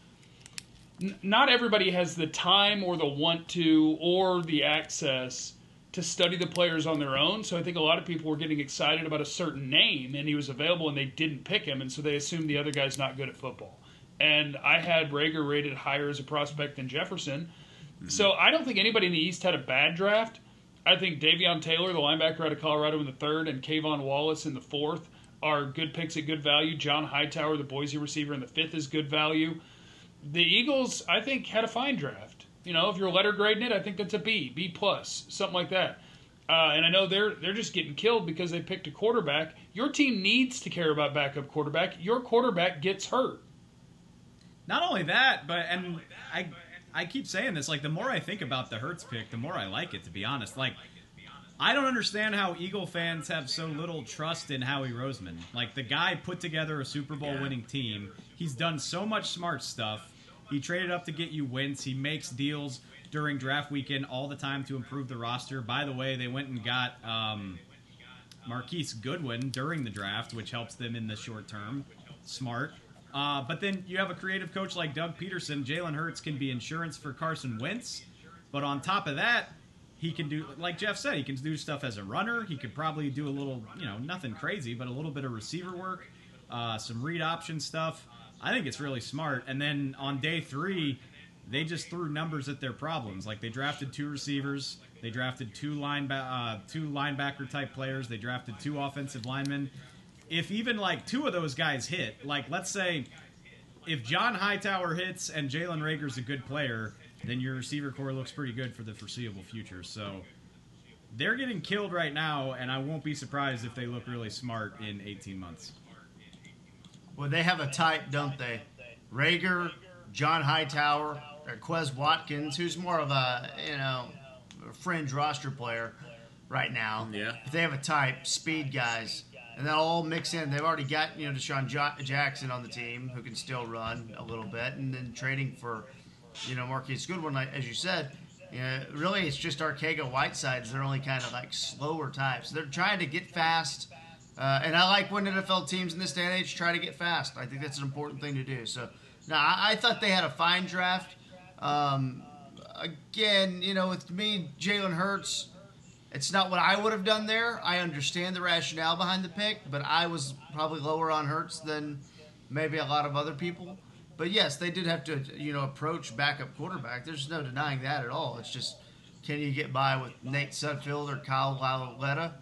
n- not everybody has the time or the want to or the access to study the players on their own. So I think a lot of people were getting excited about a certain name and he was available and they didn't pick him. And so they assumed the other guy's not good at football. And I had Reagor rated higher as a prospect than Jefferson. Mm-hmm. So I don't think anybody in the East had a bad draft. I think Davion Taylor, the linebacker out of Colorado, in the third, and K'Von Wallace in the fourth are good picks at good value. John Hightower, the Boise receiver, in the fifth is good value. The Eagles, I think, had a fine draft. You know, if you're letter grading it, I think that's a B, B plus, something like that. Uh, and I know they're they're just getting killed because they picked a quarterback. Your team needs to care about backup quarterback. Your quarterback gets hurt. Not only that, but and I I keep saying this. Like the more I think about the Hurts pick, the more I like it. To be honest, like I don't understand how Eagle fans have so little trust in Howie Roseman. Like the guy put together a Super Bowl winning team. He's done so much smart stuff. He traded up to get you wins. He makes deals during draft weekend all the time to improve the roster. By the way, they went and got um, Marquise Goodwin during the draft, which helps them in the short term. Smart. Uh, but then you have a creative coach like Doug Pederson. Jalen Hurts can be insurance for Carson Wentz. But on top of that, he can do, like Jeff said, he can do stuff as a runner. He could probably do a little, you know, nothing crazy, but a little bit of receiver work, uh, some read option stuff. I think it's really smart. And then on day three, they just threw numbers at their problems. Like they drafted two receivers, they drafted two linebacker, uh, two linebacker type players, they drafted two offensive linemen. If even like two of those guys hit, like let's say if John Hightower hits and Jalen Reagor's a good player, then your receiver core looks pretty good for the foreseeable future. So they're getting killed right now, and I won't be surprised if they look really smart in 18 months. Well, they have a type, don't they? Reagor, John Hightower, or Quez Watkins, who's more of a you know a fringe roster player right now. Yeah. But they have a type, speed guys, and they'll all mix in. They've already got you know DeSean Jackson on the team who can still run a little bit, and then trading for you know Marquise Goodwin, like as you said. Yeah, really, it's just Arcega Whitesides. They're only kind of like slower types. They're trying to get fast, uh, and I like when NFL teams in this day and age try to get fast. I think that's an important thing to do. So, now I, I thought they had a fine draft. Um, again, you know, with me, Jalen Hurts, it's not what I would have done there. I understand the rationale behind the pick, but I was probably lower on Hurts than maybe a lot of other people. But yes, they did have to, you know, approach backup quarterback. There's no denying that at all. It's just, can you get by with Nate Sudfeld or Kyle Lauletta?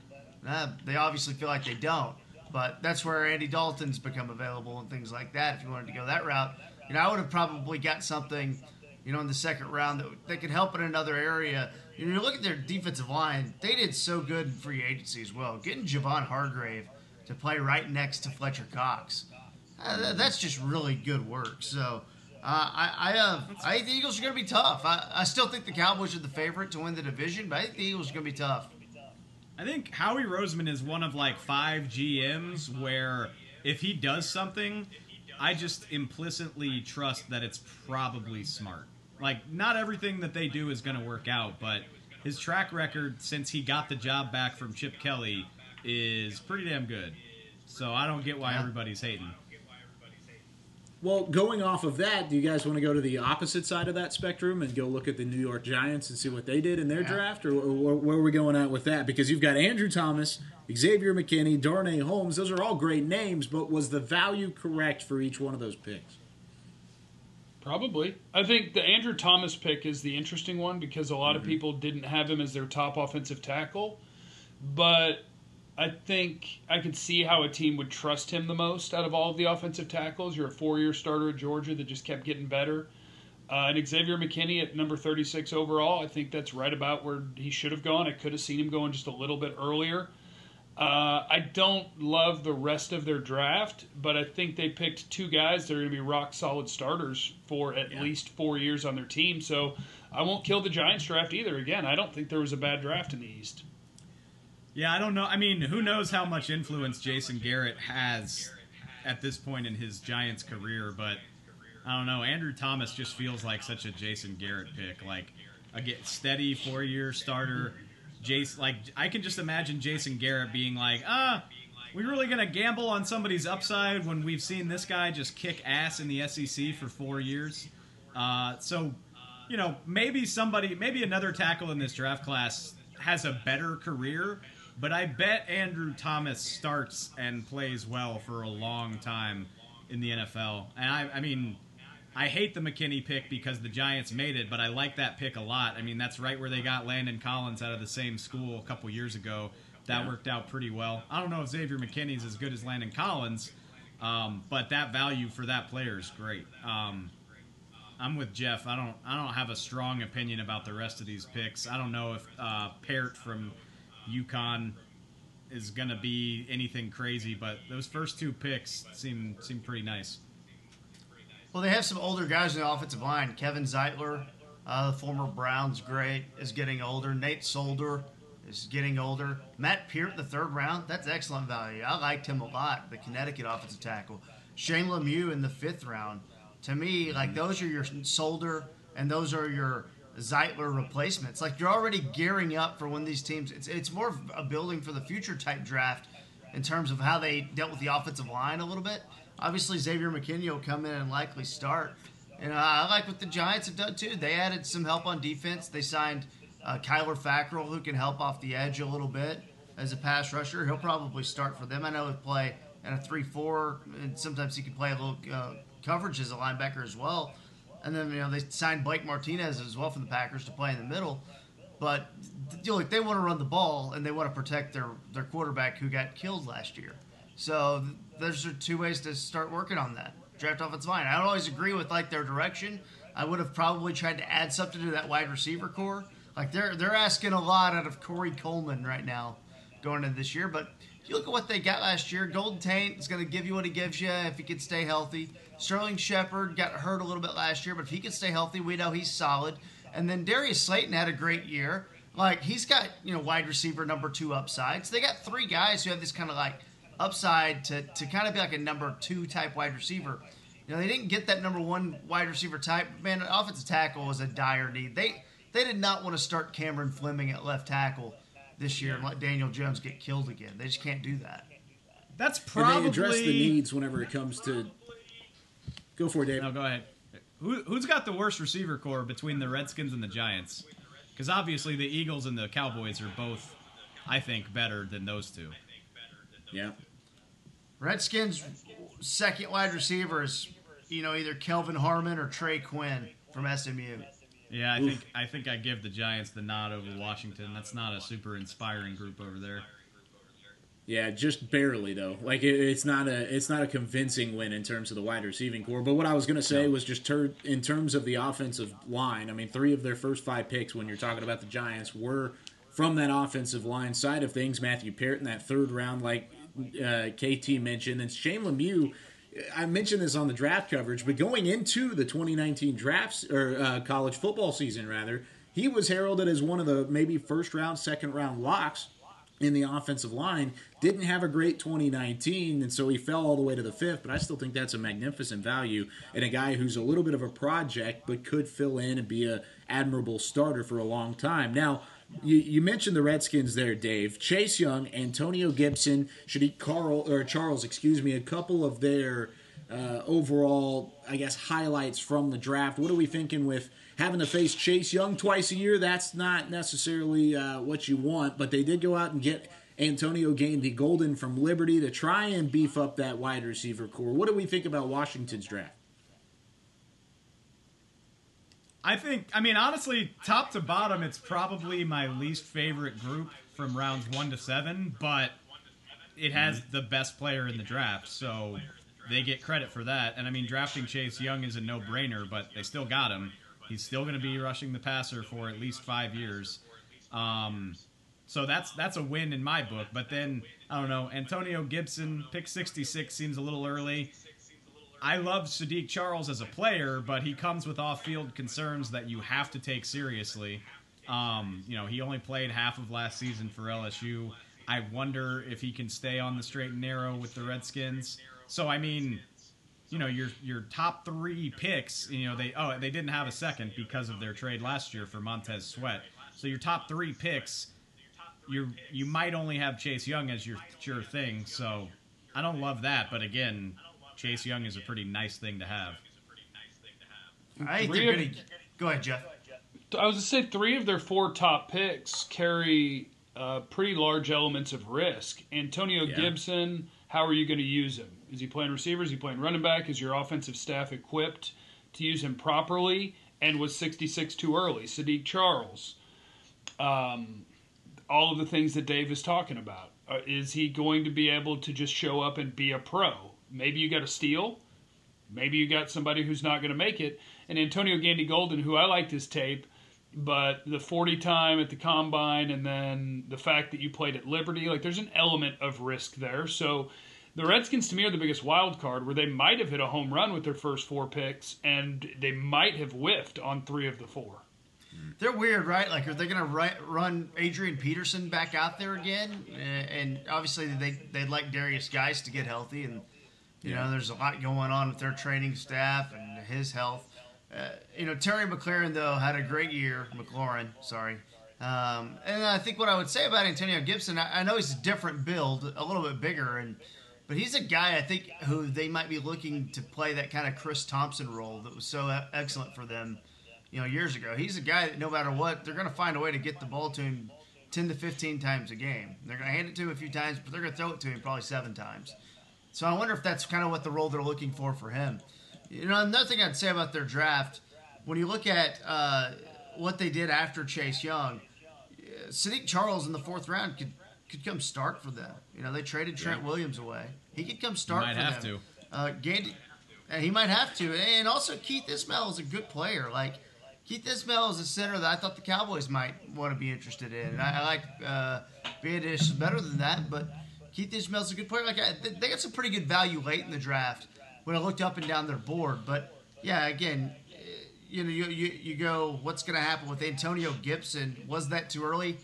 Nah, they obviously feel like they don't. But that's where Andy Dalton's become available and things like that. If you wanted to go that route, you know, I would have probably got something, you know, in the second round that, that could help in another area. You, know, look at their defensive line; they did so good in free agency as well. Getting Javon Hargrave to play right next to Fletcher Cox, uh, that's just really good work. So. Uh, I I, uh, I think the Eagles are going to be tough. I, I still think the Cowboys are the favorite to win the division, but I think the Eagles are going to be tough. I think Howie Roseman is one of like five GMs where if he does something, I just implicitly trust that it's probably smart. Like, not everything that they do is going to work out, but his track record since he got the job back from Chip Kelly is pretty damn good. So I don't get why everybody's hating. Well, going off of that, do you guys want to go to the opposite side of that spectrum and go look at the New York Giants and see what they did in their draft, or, or where are we going at with that? Because you've got Andrew Thomas, Xavier McKinney, Darnay Holmes. Those are all great names, but was the value correct for each one of those picks? Probably. I think the Andrew Thomas pick is the interesting one because a lot of mm-hmm. people didn't have him as their top offensive tackle. But I think I could see how a team would trust him the most out of all of the offensive tackles. You're a four year starter at Georgia that just kept getting better. Uh, and Xavier McKinney at number 36 overall, I think that's right about where he should have gone. I could have seen him going just a little bit earlier. Uh, I don't love the rest of their draft, but I think they picked two guys that are going to be rock solid starters for at least four years on their team. So I won't kill the Giants draft either. Again, I don't think there was a bad draft in the East. Yeah, I don't know. I mean, who knows how much influence Jason Garrett has at this point in his Giants career, but I don't know. Andrew Thomas just feels like such a Jason Garrett pick, like a get steady four year starter. Like I can just imagine Jason Garrett being like, ah, we really gonna gamble on somebody's upside when we've seen this guy just kick ass in the SEC for four years. Uh, so, you know, maybe somebody, maybe another tackle in this draft class has a better career, but I bet Andrew Thomas starts and plays well for a long time in the NFL. And I, I mean, I hate the McKinney pick because the Giants made it, but I like that pick a lot. I mean, that's right where they got Landon Collins out of the same school a couple years ago. That Yeah. worked out pretty well. I don't know if Xavier McKinney's as good as Landon Collins, um, but that value for that player is great. Um, I'm with Jeff. I don't. I don't have a strong opinion about the rest of these picks. I don't know if uh, Peart from UConn is going to be anything crazy, but those first two picks seem seem pretty nice. Well, they have some older guys in the offensive line. Kevin Zeitler, uh, the former Browns great, is getting older. Nate Solder is getting older. Matt Peart, the third round, that's excellent value. I liked him a lot, the Connecticut offensive tackle. Shane Lemieux in the fifth round. To me, like those are your Solder and those are your Zeitler replacements. Like you're already gearing up for when these teams. It's it's more of a building for the future type draft in terms of how they dealt with the offensive line a little bit. Obviously, Xavier McKinney will come in and likely start. And uh, I like what the Giants have done too. They added some help on defense. They signed uh, Kyler Fackrell, who can help off the edge a little bit as a pass rusher. He'll probably start for them. I know he'll play in a 3 4, and sometimes he can play a little uh, coverage as a linebacker as well. And then, you know, they signed Blake Martinez as well from the Packers to play in the middle. But you know, like they want to run the ball and they want to protect their, their quarterback who got killed last year. So those are two ways to start working on that. Draft offensive line. I don't always agree with like their direction. I would have probably tried to add something to that wide receiver core. Like they're they're asking a lot out of Corey Coleman right now going into this year. But if you look at what they got last year, Golden Tate is going to give you what he gives you if he can stay healthy. Sterling Shepard got hurt a little bit last year, but if he can stay healthy, we know he's solid. And then Darius Slayton had a great year. Like he's got you know wide receiver number two upside. So they got three guys who have this kind of like upside to, to kind of be like a number two type wide receiver. You know, they didn't get that number one wide receiver type. Man, offensive tackle was a dire need. They they did not want to start Cameron Fleming at left tackle this year and let Daniel Jones get killed again. They just can't do that. That's And probably they address the needs whenever it comes to. Go for it, Dave. No, go ahead. Who, who's got the worst receiver core between the Redskins and the Giants? Because obviously the Eagles and the Cowboys are both, I think, better than those two. Yeah. Redskins second wide receiver is, you know, either Kelvin Harmon or Trey Quinn from SMU. Yeah, I Oof. think I think I give the Giants the nod over Washington. That's not a super inspiring group over there. Yeah, just barely though. Like it, it's not a it's not a convincing win in terms of the wide receiving core. But what I was going to say was just ter- in terms of the offensive line. I mean, three of their first five picks when you're talking about the Giants were from that offensive line side of things. Matthew Peart in that third round, like uh, KT mentioned, and Shane Lemieux. I mentioned this on the draft coverage, but going into the 2019 drafts or uh, college football season, rather, he was heralded as one of the maybe first round, second round locks in the offensive line. Didn't have a great 2019, and so he fell all the way to the fifth. But I still think that's a magnificent value and a guy who's a little bit of a project, but could fill in and be a admirable starter for a long time. Now. You, you mentioned the Redskins there, Dave. Chase Young, Antonio Gibson, Shadiq Carl or Charles, excuse me, a couple of their uh, overall, I guess, highlights from the draft. What are we thinking with having to face Chase Young twice a year? That's not necessarily uh, what you want, but they did go out and get Antonio Gandy Golden from Liberty to try and beef up that wide receiver core. What do we think about Washington's draft? I think, I mean, honestly, top to bottom, it's probably my least favorite group from rounds one to seven, but it has the best player in the draft, so they get credit for that. And I mean, drafting Chase Young is a no brainer, but they still got him. He's still going to be rushing the passer for at least five years. Um, so that's that's a win in my book. But then I don't know. Antonio Gibson, pick 66 seems a little early. I love Saahdiq Charles as a player, but he comes with off-field concerns that you have to take seriously. Um, you know, he only played half of last season for LSU. I wonder if he can stay on the straight and narrow with the Redskins. So I mean, you know your your top three picks. You know they oh they didn't have a second because of their trade last year for Montez Sweat. So your top three picks, you you might only have Chase Young as your your thing. So I don't love that, but again, Chase Young is a pretty nice thing to have. I think they're gonna go ahead, Jeff. I was gonna say three of their four top picks carry uh, pretty large elements of risk. Antonio Yeah. Gibson, how are you going to use him? Is he playing receiver? Is he playing running back? Is your offensive staff equipped to use him properly? And was 66 too early? Saahdiq Charles. Um, all of the things that Dave is talking about. Uh, is he going to be able to just show up and be a pro? Maybe you got a steal. Maybe you got somebody who's not going to make it. And Antonio Gandy Golden, who I liked his tape, but the 40 time at the combine and then the fact that you played at Liberty, like there's an element of risk there. So the Redskins to me are the biggest wild card where they might have hit a home run with their first four picks and they might have whiffed on three of the four. They're weird, right? Like, are they going to run Adrian Peterson back out there again? Uh, And obviously, they they'd like Derrius Guice to get healthy, and you know, there's a lot going on with their training staff and his health. Uh, you know, Terry McLaurin though had a great year. McLaurin, sorry. Um, and I think what I would say about Antonio Gibson, I, I know he's a different build, a little bit bigger, and but he's a guy I think who they might be looking to play that kind of Chris Thompson role that was so excellent for them, you know, years ago. He's a guy that no matter what, they're going to find a way to get the ball to him 10 to 15 times a game. They're going to hand it to him a few times, but they're going to throw it to him probably seven times. So I wonder if that's kind of what the role they're looking for for him. You know, another thing I'd say about their draft, when you look at uh, what they did after Chase Young, uh, Saahdiq Charles in the fourth round could could come start for them. You know, they traded Trent Yeah. Williams away. He could come start might for have them. Uh, Gandy, and he might have to. And also, Keith Ismael is a good player. Like Keith Ismael is a center that I thought the Cowboys might want to be interested in. And I, I like uh, Biadasz better than that, but Keith Ismael is a good player. Like I, they- they got some pretty good value late in the draft when I looked up and down their board. But yeah, again, eh, you know, you, you, you go, what's going to happen with Antonio Gibson? Was that too early?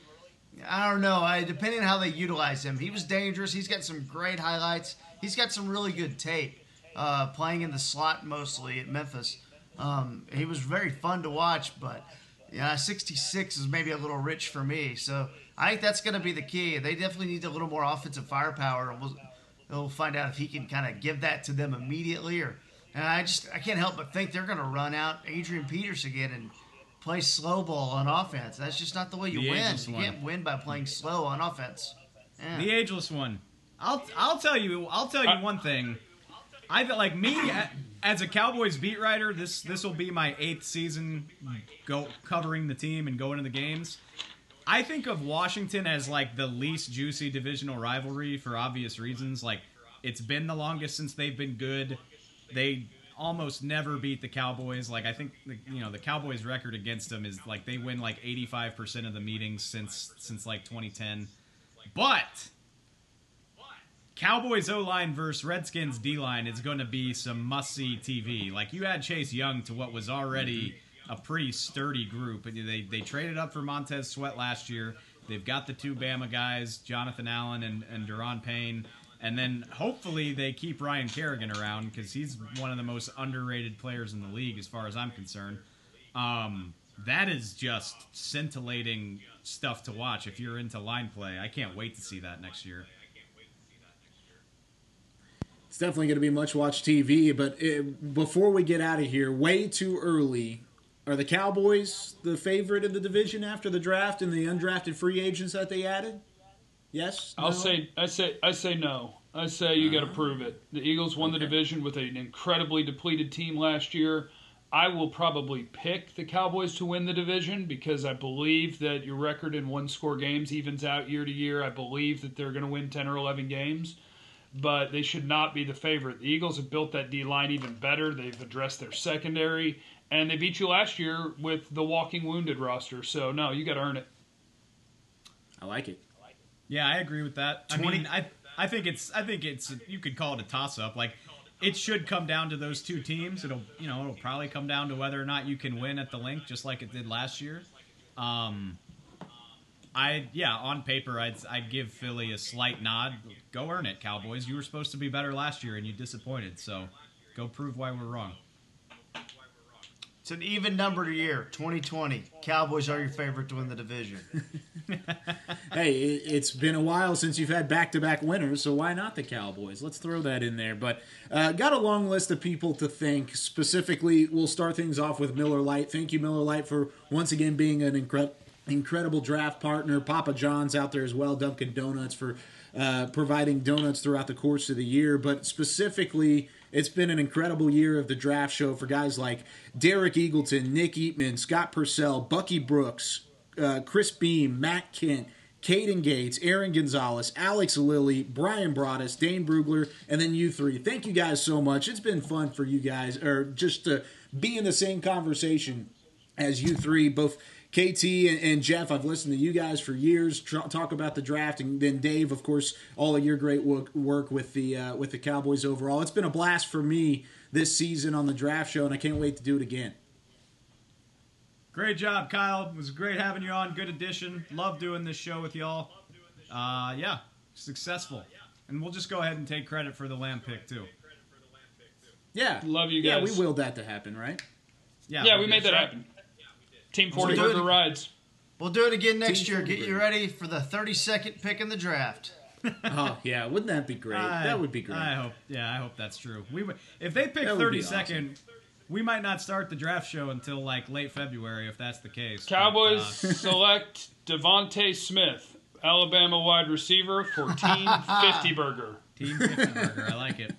I don't know. I, depending on how they utilize him, he was dangerous. He's got some great highlights. He's got some really good tape, uh, playing in the slot mostly at Memphis. Um, he was very fun to watch, but yeah, 66 is maybe a little rich for me. So I think that's going to be the key. They definitely need a little more offensive firepower. We'll, we'll find out if he can kind of give that to them immediately, or and I just I can't help but think they're going to run out Adrian Peters again and play slow ball on offense. That's just not the way you The win. You one. can't win by playing slow on offense. Yeah. The ageless one. I'll I'll tell you I'll tell you uh, one thing. I feel like me as a Cowboys beat writer. This this will be my eighth season go covering the team and going to the games. I think of Washington as like the least juicy divisional rivalry for obvious reasons. Like it's been the longest since they've been good. They almost never beat the Cowboys. Like I think the, you know the Cowboys record against them is like they win like 85% of the meetings since since like 2010. But Cowboys O line versus Redskins D line is going to be some must see TV. Like you had Chase Young to what was already a pretty sturdy group, and they they traded up for Montez Sweat last year. They've got the two Bama guys, Jonathan Allen and and Daron Payne, and then hopefully they keep Ryan Kerrigan around because he's one of the most underrated players in the league as far as I'm concerned. Um, that is just scintillating stuff to watch if you're into line play. I can't wait to see that next year. It's definitely going to be much watched TV. But it, before we get out of here, way too early. Are the Cowboys the favorite in the division after the draft and the undrafted free agents that they added? Yes. I'll No? say I say I say no. I say you got to uh-huh. prove it. The Eagles won the division with an incredibly depleted team last year. I will probably pick the Cowboys to win the division because I believe that your record in one score games evens out year to year. I believe that they're going to win 10 or 11 games, but they should not be the favorite. The Eagles have built that D line even better. They've addressed their secondary, and they beat you last year with the walking wounded roster. So, no, you got to earn it. I like it. Yeah, I agree with that. I mean, I I think it's I think it's you could call it a toss up. Like it should come down to those two teams. It'll you know it'll probably come down to whether or not you can win at the Linc, just like it did last year. Um, I yeah, on paper I'd I'd give Philly a slight nod. Go earn it, Cowboys. You were supposed to be better last year and you disappointed. So Go prove why we're wrong. It's an even numbered year, 2020. Cowboys are your favorite to win the division. hey, it, it's been a while since you've had back-to-back winners, so why not the Cowboys? Let's throw that in there. But uh, got a long list of people to thank. Specifically, we'll start things off with Miller Lite. Thank you, Miller Lite, for once again being an incredible incredible draft partner. Papa John's out there as well. Dunkin' Donuts for uh, providing donuts throughout the course of the year, but specifically. It's been an incredible year of the draft show for guys like Derek Eagleton, Nick Eatman, Scott Purcell, Bucky Brooks, uh, Chris Beam, Matt Kent, Caden Gates, Aaron Gonzalez, Alex Lilly, Brian Broaddus, Dane Brugler, and then you three. Thank you guys so much. It's been fun for you guys, or just to be in the same conversation as you three, both KT and, and, Jeff, I've listened to you guys for years tr- talk about the draft, and then Dave, of course, all of your great work, work with the uh, with the Cowboys overall. It's been a blast for me this season on the draft show, and I can't wait to do it again. Great job, Kyle. It was great having you on. Good addition. Love doing this show with y'all. Uh, yeah, successful. And we'll just go ahead and take credit for the Lamb pick too. Yeah, love you guys. Yeah, guys. we willed that to happen, right? Yeah, yeah, we made that happen. Team 40 Burger rides. We'll do it again next Team year. 40 Get you ready for the 32nd pick in the draft. oh yeah, wouldn't that be great? I- that would be great. I hope. Yeah, I hope that's true. We would, if they pick That would be thirty second, we might not start the draft show until like late February if that's the case. But, Cowboys uh, select DeVonta Smith, Alabama wide receiver for Team 50 Burger. Team 50 Burger. I like it.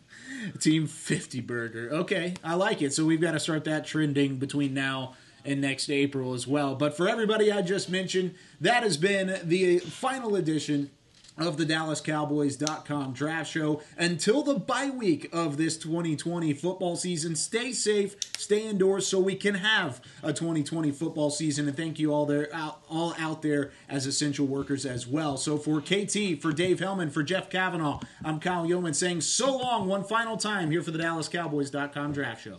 Team 50 Burger. Okay, I like it. So we've got to start that trending between now and next April as well. But for everybody I just mentioned, that has been the final edition of the DallasCowboys.com draft show. Until the bye week of this 2020 football season, stay safe, stay indoors so we can have a 2020 football season. And thank you all there, out, all out there as essential workers as well. So for KT, for Dave Helman, for Jeff Cavanaugh, I'm Kyle Youmans saying so long one final time here for the DallasCowboys.com draft show.